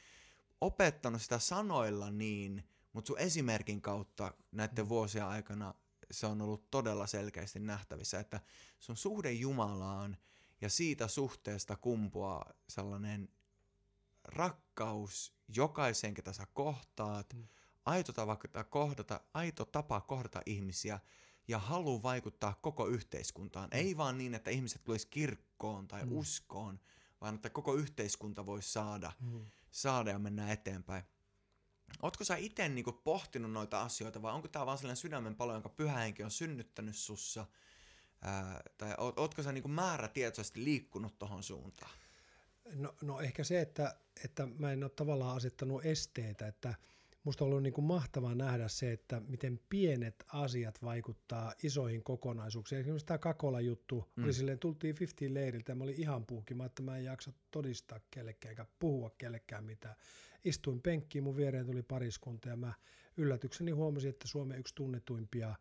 opettanut sitä sanoilla niin, mutta sun esimerkin kautta näiden Mm. vuosien aikana se on ollut todella selkeästi nähtävissä, että sun suhde Jumalaan ja siitä suhteesta kumpuaa sellainen rakkaus jokaiseen, ketä sä kohtaat, Mm. aito tapa kohdata, aito tapa kohdata ihmisiä ja halu vaikuttaa koko yhteiskuntaan. Ei vaan niin, että ihmiset tulisi kirkkoon tai Mm. uskoon, vaan että koko yhteiskunta voisi saada, Mm. saada ja mennä eteenpäin. Ootko sä itse niinku pohtinut noita asioita vai onko tämä vaan sellainen sydämen palo, jonka pyhä henki on synnyttänyt sussa? Ää, tai oot, ootko sä niinku määrätietoisesti liikkunut tohon suuntaan? No, no ehkä se, että, että mä en ole tavallaan asettanut esteitä, että musta on ollut niin kuin mahtavaa nähdä se, että miten pienet asiat vaikuttaa isoihin kokonaisuuksiin. Esimerkiksi tämä Kakola-juttu mm. Oli silleen, tultiin 50 leiriltä ja mä olin ihan puhkima, että mä en jaksa todistaa kellekään eikä puhua kellekään mitään. Istuin penkkiin, mun viereen tuli pariskunta ja mä yllätykseni huomasin, että Suomen yksi tunnetuimpia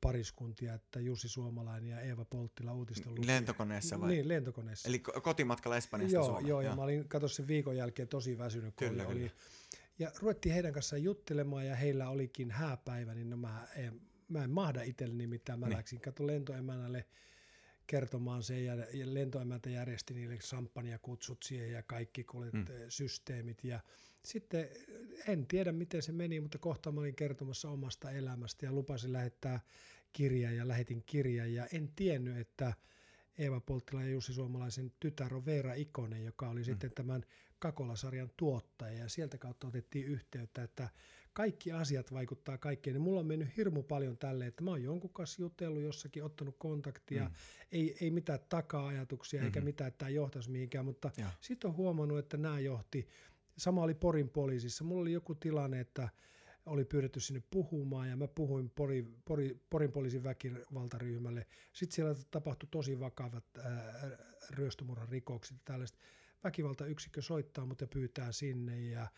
pariskuntia, että Jussi Suomalainen ja Eeva Polttila uutisten lukija. Lentokoneessa vai? Niin, lentokoneessa. Eli ko- kotimatkalla Espanjasta Joo, Suomeen? joo, ja mä olin, katso sen viikon jälkeen tosi väsynyt, kun Kyllä, oli, kyllä. oli. Ja ruvettiin heidän kanssaan juttelemaan ja heillä olikin hääpäivä, niin no mä, en, mä en mahda itselleni mitään. Mä Niin. läksin kato lentoemännälle kertomaan sen ja, ja lentoemäntä järjesti niille kutsut siihen ja kaikki kuulet, Mm. mm. systeemit. Ja sitten en tiedä miten se meni, mutta kohta mä olin kertomassa omasta elämästä ja lupasin lähettää kirjan ja lähetin kirjan ja en tiennyt, että Eeva Polttila ja Jussi Suomalaisen tytär on Veera Ikonen, joka oli mm. sitten tämän Kakola-sarjan tuottaja ja sieltä kautta otettiin yhteyttä, että kaikki asiat vaikuttaa kaikkeen. Ja mulla on mennyt hirmu paljon tälle, että mä oon jonkun kanssa jutellut jossakin, ottanut kontaktia, Mm. ei, ei mitään taka-ajatuksia mm-hmm. eikä mitään, että tämä johtaisi mihinkään, mutta sitten on huomannut, että nämä johti. Sama oli Porin poliisissa. Mulla oli joku tilanne, että oli pyydetty sinne puhumaan ja mä puhuin Pori, Pori, Porin poliisin väkivaltaryhmälle. Sitten siellä tapahtui tosi vakavat ää, ryöstömurhan rikokset ja tällaiset. Väkivaltayksikkö soittaa mut ja pyytää sinne ja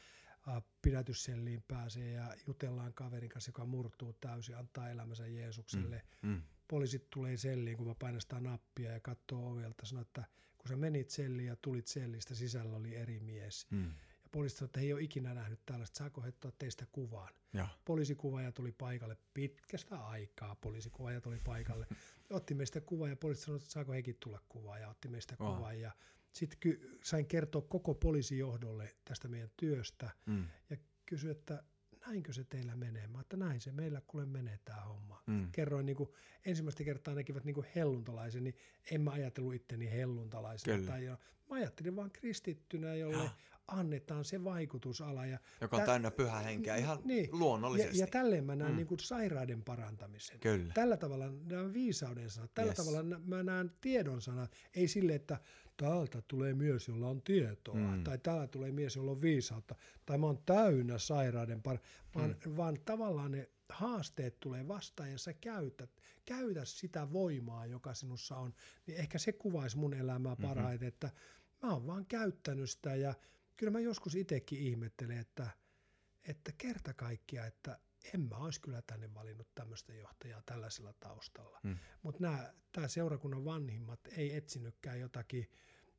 ää, pidätysselliin pääsee ja jutellaan kaverin kanssa, joka murtuu täysin, antaa elämänsä Jeesukselle. Mm. Poliisit tulee selliin, kun mä painan sitä nappia ja katsoo ovelta, sanoo, että kun sä menit selliin ja tulit sellistä, sisällä oli eri mies. Mm. Ja poliisit sanoi, että he ei ole ikinä nähnyt tällaista, saako he ottaa teistä kuvan? Joo. Poliisikuvaaja tuli paikalle pitkästä aikaa, poliisikuvaaja tuli paikalle. (laughs) Otti meistä kuvaa ja poliisit sanoi, että saako hekin tulla kuvaa ja otti meistä Wow. kuvaa. Ja sitten ky- sain kertoa koko poliisijohdolle tästä meidän työstä Mm. ja kysyi, että näinkö se teillä menee? Mä että näin se meillä kuule menee tämä homma. Mm. Kerroin niin kuin, ensimmäistä kertaa näkivät niin kuin helluntalaisen, niin en mä ajatellut itteni helluntalaisena. Kyllä. Tai jo, mä ajattelin vaan kristittynä, jolle Joo. annetaan se vaikutusala. Ja, Joka on Tä- täynnä pyhää henkeä ihan Niin. ja, luonnollisesti. ja tälleen mä näen Mm. niin kuin sairaiden parantamisen. Kyllä. Tällä tavalla nämä viisauden sanat, tällä Yes. tavalla mä näen tiedon sanat, ei sille, että täältä tulee mies, jolla on tietoa, Mm. tai täällä tulee mies, jolla on viisautta, tai mä oon täynnä sairauden, par- vaan, Mm. vaan tavallaan ne haasteet tulee vastaan ja sä käytät, käytä sitä voimaa, joka sinussa on, niin ehkä se kuvaisi mun elämää Mhm. parhaiten, että mä oon vaan käyttänyt sitä ja kyllä mä joskus itsekin ihmettelen, että, että kerta kaikkia, että en mä olisi kyllä tänne valinnut tämmöistä johtajaa tällaisella taustalla. Mm. Mutta tämä seurakunnan vanhimmat ei etsinytkään jotakin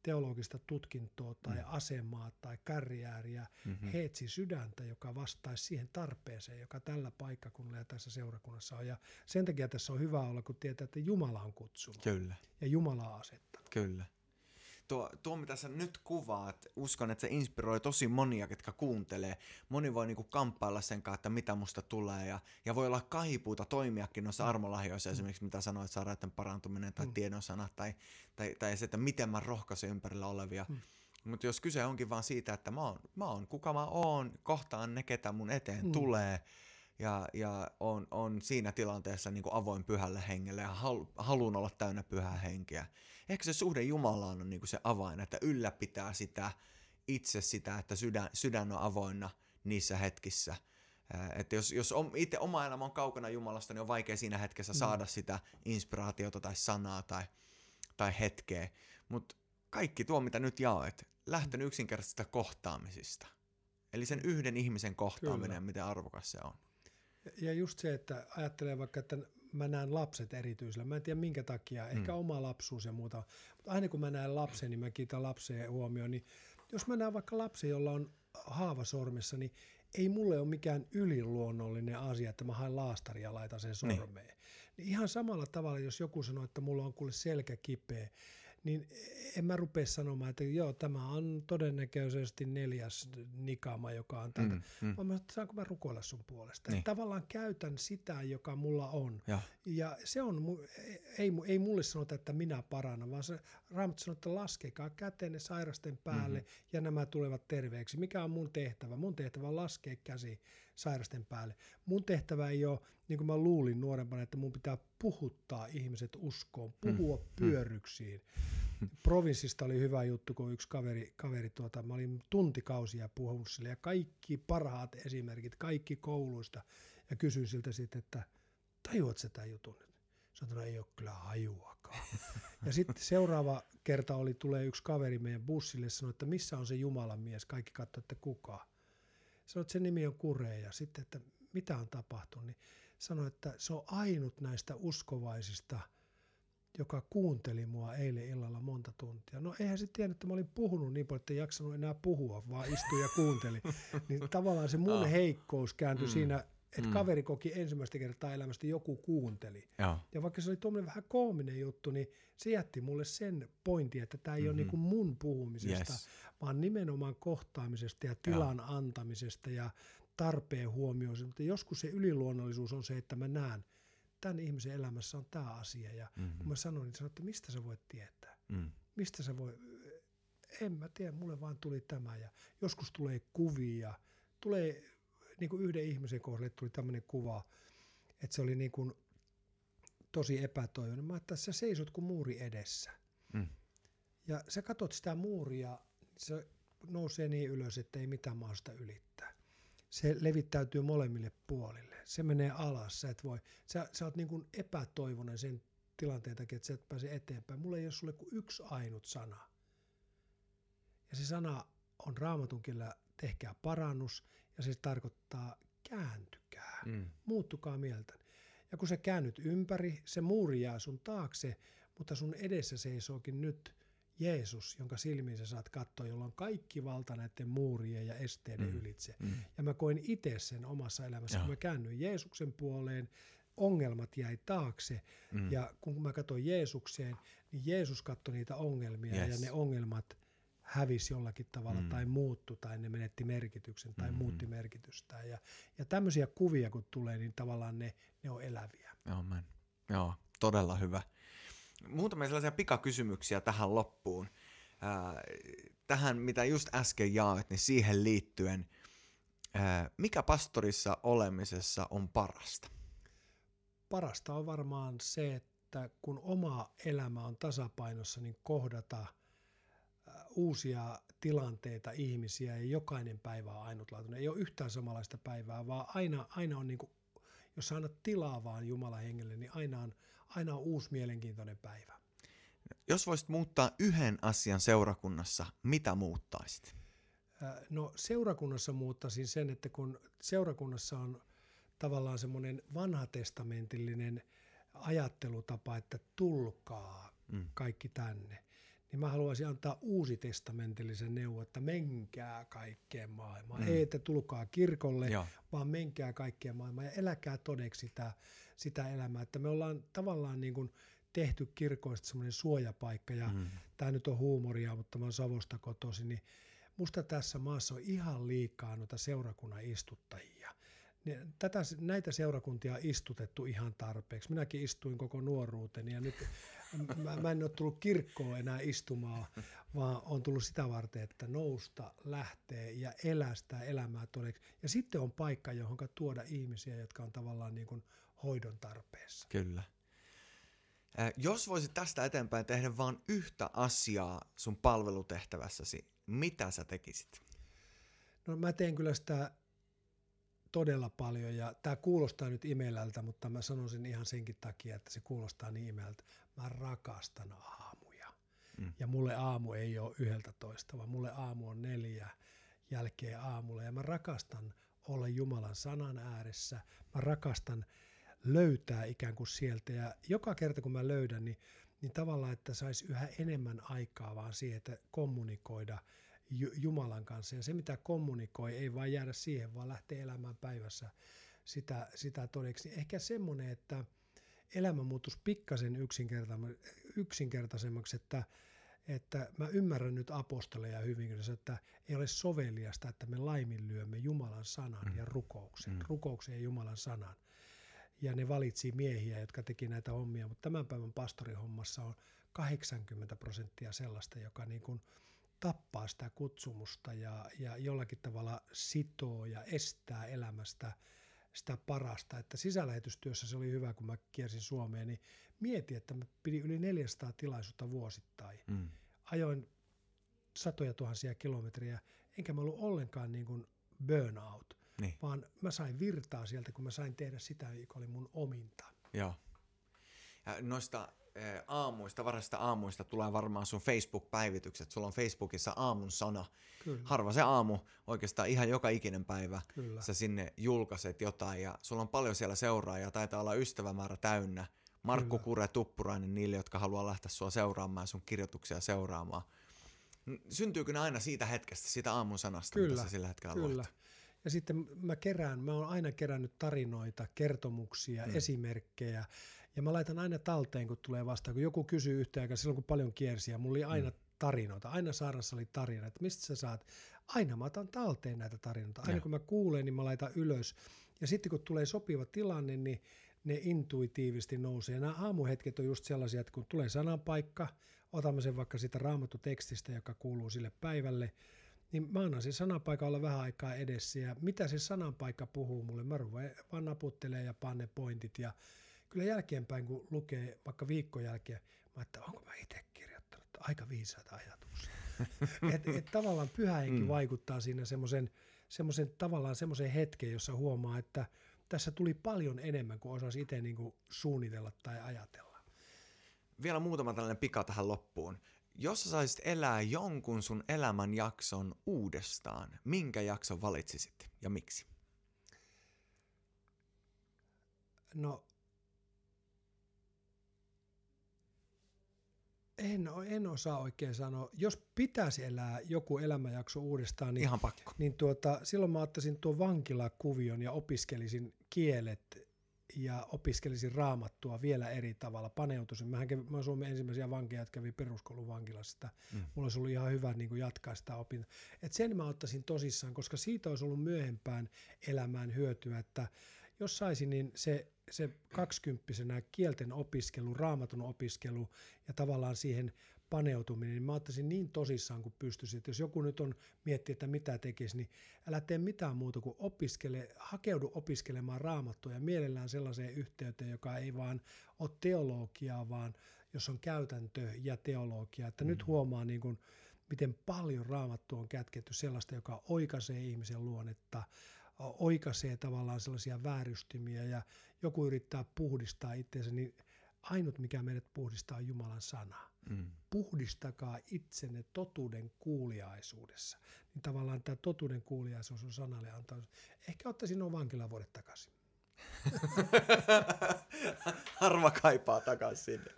teologista tutkintoa tai Mm. asemaa tai karjääriä. Mhm. He etsi sydäntä, joka vastaisi siihen tarpeeseen, joka tällä paikkakunnalla ja tässä seurakunnassa on. Ja sen takia tässä on hyvä olla, kun tietää, että Jumala on kutsunut Kyllä. ja Jumala on asettanut. Kyllä. Tuo, tuo, mitä sä nyt kuvaat, uskon, että se inspiroi tosi monia, ketkä kuuntelee. Moni voi niinku kamppailla sen kanssa, että mitä musta tulee, ja, ja voi olla kaipuuta toimiakin noissa armolahjoissa, esimerkiksi mitä sanoit, sairaiden parantuminen tai Mm. tiedonsanat, tai, tai, tai se, että miten mä rohkaisen ympärillä olevia. Mm. Mutta jos kyse onkin vaan siitä, että mä oon, mä oon kuka mä oon, kohtaan ne, ketä mun eteen Mm. tulee, ja, ja on, on siinä tilanteessa niin kuin avoin pyhälle hengelle ja hal, haluan olla täynnä pyhää henkeä. Ehkä se suhde Jumalaan on niin kuin se avain, että ylläpitää sitä itse sitä, että sydän, sydän on avoinna niissä hetkissä. Että jos, jos om, itse oma elämä on kaukana Jumalasta, niin on vaikea siinä hetkessä Mm. saada sitä inspiraatiota tai sanaa tai, tai hetkeä. Mutta kaikki tuo, mitä nyt jaoit, lähtenyt yksinkertaisista kohtaamisista. Eli sen yhden ihmisen kohtaaminen, Kyllä. miten arvokas se on. Ja just se, että ajattelee vaikka, että mä näen lapset erityisellä. Mä en tiedä minkä takia, ehkä Mm. oma lapsuus ja muuta. Mutta aina kun mä näen lapsen, niin mä kiitän lapseen huomioon. Niin jos mä näen vaikka lapsen, jolla on haava sormessa, niin ei mulle ole mikään yliluonnollinen asia, että mä haen laastaria ja laitan sen Niin. sormeen. Niin ihan samalla tavalla, jos joku sanoo, että mulla on kuule selkä kipeä, niin en mä rupea sanomaan, että joo, tämä on todennäköisesti neljäs nikama, joka on tältä. Mm, mm. Vaan mä, sanon, saanko mä rukoilla sun puolesta? Niin. Tavallaan käytän sitä, joka mulla on. Ja, Ja se on, ei, ei mulle sanota, että minä parannan, vaan se Raamattu sanoo, että laskekaa kätenne sairasten päälle Mhm. mm-hmm. ja nämä tulevat terveeksi. Mikä on mun tehtävä? Mun tehtävä on laskea käsi sairasten päälle. Mun tehtävä ei ole, niin kuin mä luulin nuorempana, että mun pitää puhuttaa ihmiset uskoon, puhua mm. pyörryksiin. Provinssista oli hyvä juttu, kun yksi kaveri, kaveri tuota, mä olin tuntikausia puhunut sille ja kaikki parhaat esimerkit, kaikki kouluista. Ja kysyin siltä sitten, että tajuat sä tämän jutun nyt? Sanoin, että no ei ole kyllä hajuakaan. ja sitten seuraava kerta oli, tulee yksi kaveri meidän bussille ja sanoi, että missä on se Jumalan mies? Kaikki katsoivat, että kuka. Sanoi, että sen nimi on Kure ja sitten, että mitä on tapahtunut, niin sanoi, että se on ainut näistä uskovaisista, joka kuunteli mua eilen illalla monta tuntia. No eihän se tiennyt, että mä olin puhunut niin paljon, että ei jaksanut enää puhua, vaan istui ja kuunteli. (laughs) niin tavallaan se mun Ah. heikkous kääntyi Mm. siinä, että Mm. kaveri koki ensimmäistä kertaa elämästä joku kuunteli. joo. Ja vaikka se oli tuommoinen vähän koominen juttu, niin se jätti mulle sen pointin, että tämä ei mm-hmm. ole Mhm. niin kuin mun puhumisesta, Yes. vaan nimenomaan kohtaamisesta ja tilan antamisesta ja tarpeen huomioimisesta. Mutta joskus se yliluonnollisuus on se, että mä näen, tämän ihmisen elämässä on tämä asia. Ja Mm-hmm. kun mä sanoin, niin sanoin, että mistä sä voit tietää? Mm. Mistä sä voi... En mä tiedä, mulle vaan tuli tämä. Ja joskus tulee kuvia. Tulee, niin kuin yhden ihmisen kohdalle tuli tämmöinen kuva, että se oli niin kuin tosi epätoivoinen. Mä että sä seisot kuin muuri edessä. Mm. Ja sä katot sitä muuria, se nousee niin ylös, että ei mitään mahdollista ylittää. Se levittäytyy molemmille puolille. Se menee alas, sä et voi. Sä, sä oot niin kuin epätoivoinen sen tilanteen takia, että sä et pääse eteenpäin. Mulla ei ole sulle kuin yksi ainut sana. Ja se sana on raamatun kielellä tehkää parannus, ja se tarkoittaa kääntykää Mm. muuttukaa mieltä. Ja kun sä käännyt ympäri, se muuri jää sun taakse, mutta sun edessä seisookin nyt Jeesus, jonka silmiin sä saat katsoa, jolla on kaikki valta näiden muurien ja esteiden Mm. ylitse. Mm. Ja mä koin itse sen omassa elämässä, Joo. kun mä käännyin Jeesuksen puoleen, ongelmat jäi taakse. Mm. Ja kun mä katsoin Jeesukseen, niin Jeesus katsoi niitä ongelmia Yes. ja ne ongelmat hävisi jollakin tavalla mm. tai muuttu tai ne menetti merkityksen tai mm-hmm. muutti merkitystään. Ja, ja tämmöisiä kuvia kun tulee, niin tavallaan ne, ne on eläviä. Joo, man. Joo, todella hyvä. Muutamia sellaisia pikakysymyksiä tähän loppuun. Äh, tähän, mitä just äsken jaoit, niin siihen liittyen, äh, mikä pastorissa olemisessa on parasta? Parasta on varmaan se, että kun oma elämä on tasapainossa, niin kohdata – uusia tilanteita, ihmisiä ja jokainen päivä on ainutlaatuinen. Ei ole yhtään samanlaista päivää, vaan aina, aina on niin kuin, jos sä annat tilaa vaan Jumalan hengelle, niin aina on, aina on uusi mielenkiintoinen päivä. Jos voisit muuttaa yhden asian seurakunnassa, mitä muuttaisit? No seurakunnassa muuttaisin sen, että kun seurakunnassa on tavallaan semmoinen vanhatestamentillinen ajattelutapa, että tulkaa mm. kaikki tänne, niin mä haluaisin antaa uusi testamentillisen neuvo, että menkää kaikkeen maailmaan. Mm. Ei, että tulkaa kirkolle, Joo. vaan menkää kaikkeen maailmaan ja eläkää todeksi sitä, sitä elämää. Että me ollaan tavallaan niin kuin tehty kirkoista semmoinen suojapaikka ja mm. tämä nyt on huumoria, mutta mä oon Savosta kotoisin, niin musta tässä maassa on ihan liikaa noita seurakunnan istuttajia. Tätä, näitä seurakuntia on istutettu ihan tarpeeksi. Minäkin istuin koko nuoruuteni ja nyt mä, mä en ole tullut kirkkoon enää istumaan, vaan on tullut sitä varten, että nousta, lähtee ja elää sitä elämää todeksi. Ja sitten on paikka, johon tuoda ihmisiä, jotka on tavallaan niin kuin hoidon tarpeessa. Kyllä. Jos voisit tästä eteenpäin tehdä vain yhtä asiaa sun palvelutehtävässäsi, mitä sä tekisit? No mä teen kyllä sitä todella paljon ja tämä kuulostaa nyt imelältä, mutta mä sanoisin ihan senkin takia, että se kuulostaa niin imelältä. Mä rakastan aamuja. Mm. Ja mulle aamu ei ole yhdeltä toista, vaan mulle aamu on neljä jälkeen aamulla. Ja mä rakastan olla Jumalan sanan ääressä. Mä rakastan löytää ikään kuin sieltä. Ja joka kerta kun mä löydän, niin, niin tavallaan, että saisi yhä enemmän aikaa vaan siihen, että kommunikoida – Jumalan kanssa. Ja se, mitä kommunikoi, ei vaan jäädä siihen, vaan lähtee elämään päivässä sitä, sitä todeksi. Ehkä semmoinen, että elämä muuttuisi pikkasen yksinkertaisemmaksi, että, että mä ymmärrän nyt apostoleja hyvin, että ei ole soveliasta, että me laiminlyömme Jumalan sanan mm. ja rukouksen, mm. rukouksen ja Jumalan sanan. Ja ne valitsi miehiä, jotka teki näitä hommia, mutta tämän päivän pastorihommassa on 80 prosenttia sellaista, joka niin kuin – tappaa sitä kutsumusta ja, ja jollakin tavalla sitoo ja estää elämästä sitä parasta. Että sisälähetystyössä se oli hyvä, kun mä kiersin Suomeen, niin mietin, että mä pidin yli 400 tilaisuutta vuosittain. Mm. Ajoin satoja tuhansia kilometriä, enkä mä ollut ollenkaan niin kuin burnout, niin. vaan mä sain virtaa sieltä, kun mä sain tehdä sitä, joka oli mun ominta. Joo. Ja noista aamuista, varasta aamuista tulee varmaan sun Facebook-päivitykset. Sulla on Facebookissa aamun sana. Kyllä. Harva se aamu, oikeastaan ihan joka ikinen päivä. Kyllä. Sä sinne julkaiset jotain ja sulla on paljon siellä seuraajia. Taitaa olla ystävämäärä täynnä. Markku Kyllä. Kure Tuppurainen niille, jotka haluaa lähteä sua seuraamaan sun kirjoituksia seuraamaan. Syntyykö ne aina siitä hetkestä, siitä aamun sanasta, Kyllä. mitä sä sillä hetkellä Kyllä. Luet? Ja sitten mä kerään, mä oon aina kerännyt tarinoita, kertomuksia, mm. esimerkkejä ja mä laitan aina talteen, kun tulee vastaan. Kun joku kysyy yhtä aikaa, silloin kun paljon kiersi, ja mulla oli aina mm. tarinoita. Aina saarassa oli tarina, että mistä sä saat. Aina mä otan talteen näitä tarinoita. Aina ja. kun mä kuulen, niin mä laitan ylös. Ja sitten kun tulee sopiva tilanne, niin ne intuitiivisesti nousee. Nämä aamuhetket on just sellaisia, että kun tulee sananpaikka, otamme sen vaikka sitä raamattutekstistä, joka kuuluu sille päivälle, niin mä annan sen sananpaikan olla vähän aikaa edessä ja mitä se sananpaikka puhuu mulle, mä ruvoin vaan naputtelee ja panne pointit ja kyllä jälkeenpäin, kun lukee vaikka viikon jälkeen, mä että onko mä itse kirjoittanut aika viisaita ajatuksia. (laughs) et, et tavallaan pyhä henki mm. vaikuttaa siinä semmoisen semmoisen tavallaan semmoisen hetken, jossa huomaa, että tässä tuli paljon enemmän kuin osasi itse niin kuin suunnitella tai ajatella. Vielä muutama tällainen pika tähän loppuun. Jos sä saisit elää jonkun sun elämän jakson uudestaan, minkä jakson valitsisit ja miksi? No En, en osaa oikein sanoa. Jos pitäisi elää joku elämänjakso uudestaan, niin, Ihan pakko. niin tuota, silloin mä ottaisin tuon vankilakuvion ja opiskelisin kielet ja opiskelisin raamattua vielä eri tavalla, paneutuisin. Mähän kävin, mä Suomen ensimmäisiä vankeja, jotka kävi peruskoulun vankilassa. Mm. Mulla olisi ollut ihan hyvä niin kuin jatkaa sitä opintoa. Et sen mä ottaisin tosissaan, koska siitä olisi ollut myöhempään elämään hyötyä, että jos saisin, niin se, se kaksikymppisenä kielten opiskelu, raamatun opiskelu ja tavallaan siihen paneutuminen, niin mä ottaisin niin tosissaan kuin pystyisin, että jos joku nyt on miettiä, että mitä tekisi, niin älä tee mitään muuta kuin opiskele, hakeudu opiskelemaan raamattua ja mielellään sellaiseen yhteyteen, joka ei vaan ole teologiaa, vaan jos on käytäntö ja teologia. Että mm. nyt huomaa niin kuin, miten paljon raamattu on kätketty sellaista, joka oikaisee ihmisen luonnetta, oikaisee tavallaan sellaisia väärystymiä ja joku yrittää puhdistaa itseensä, niin ainut mikä meidät puhdistaa on Jumalan sana. Mm. Puhdistakaa itsenne totuuden kuuliaisuudessa. Niin tavallaan tämä totuuden kuuliaisuus on sanalle antanut. Ehkä ottaisin nuo vankilavuodet takaisin. (laughs) Harva kaipaa takaisin sinne.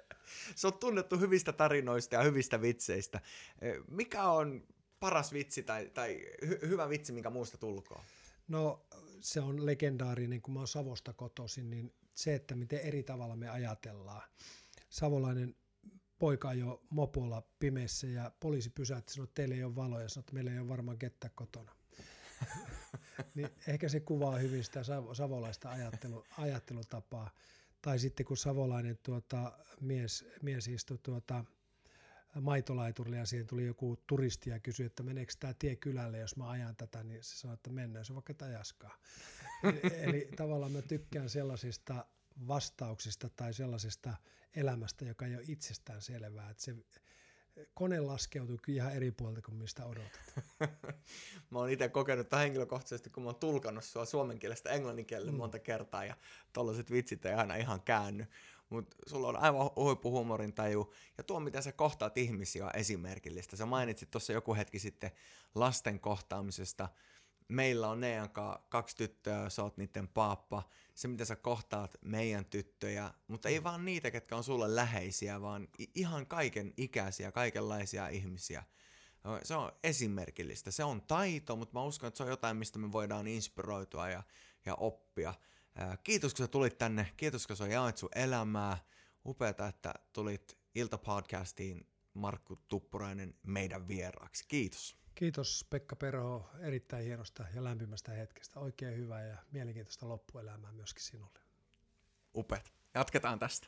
Se on tunnettu hyvistä tarinoista ja hyvistä vitseistä. Mikä on paras vitsi tai, tai hy- hyvä vitsi, minkä muusta tulkoon? No se on legendaarinen, kun mä oon Savosta kotoisin, niin se, että miten eri tavalla me ajatellaan. Savolainen poika jo mopolla pimeässä ja poliisi pysäytti sanoi, että teillä ei ole valoja, sanoi, että meillä ei ole varmaan kettä kotona. (laughs) niin ehkä se kuvaa hyvin sitä savolaista ajattelu, ajattelutapaa. Tai sitten kun savolainen tuota, mies, mies istui tuota, maitolaiturille ja siihen tuli joku turisti ja kysyi, että meneekö tämä tie kylälle, jos mä ajan tätä, niin se sanoi, että mennään, se vaikka tajaskaa. eli, (laughs) eli tavallaan mä tykkään sellaisista vastauksista tai sellaisesta elämästä, joka ei ole itsestään selvää, että se kone laskeutuu kyllä ihan eri puolta kuin mistä odotat. (laughs) mä oon itse kokenut tämän henkilökohtaisesti, kun mä oon tulkannut sua suomen kielestä englannin kielelle mm. monta kertaa ja tollaset vitsit ei aina ihan käänny mutta sulla on aivan huippuhuumorin taju, ja tuo, miten sä kohtaat ihmisiä, on esimerkillistä. Sä mainitsit tuossa joku hetki sitten lasten kohtaamisesta. Meillä on Nean kaksi tyttöä, sä oot niiden paappa. Se, mitä sä kohtaat meidän tyttöjä, mutta ei vaan niitä, ketkä on sulle läheisiä, vaan ihan kaiken ikäisiä, kaikenlaisia ihmisiä. Se on esimerkillistä. Se on taito, mutta mä uskon, että se on jotain, mistä me voidaan inspiroitua ja, ja oppia. Kiitos, kun sä tulit tänne. Kiitos, kun sä jaoit sun elämää. Upeata, että tulit iltapodcastiin Markku Tuppurainen meidän vieraaksi. Kiitos. Kiitos Pekka Perho erittäin hienosta ja lämpimästä hetkestä. Oikein hyvää ja mielenkiintoista loppuelämää myöskin sinulle. Upeat. Jatketaan tästä.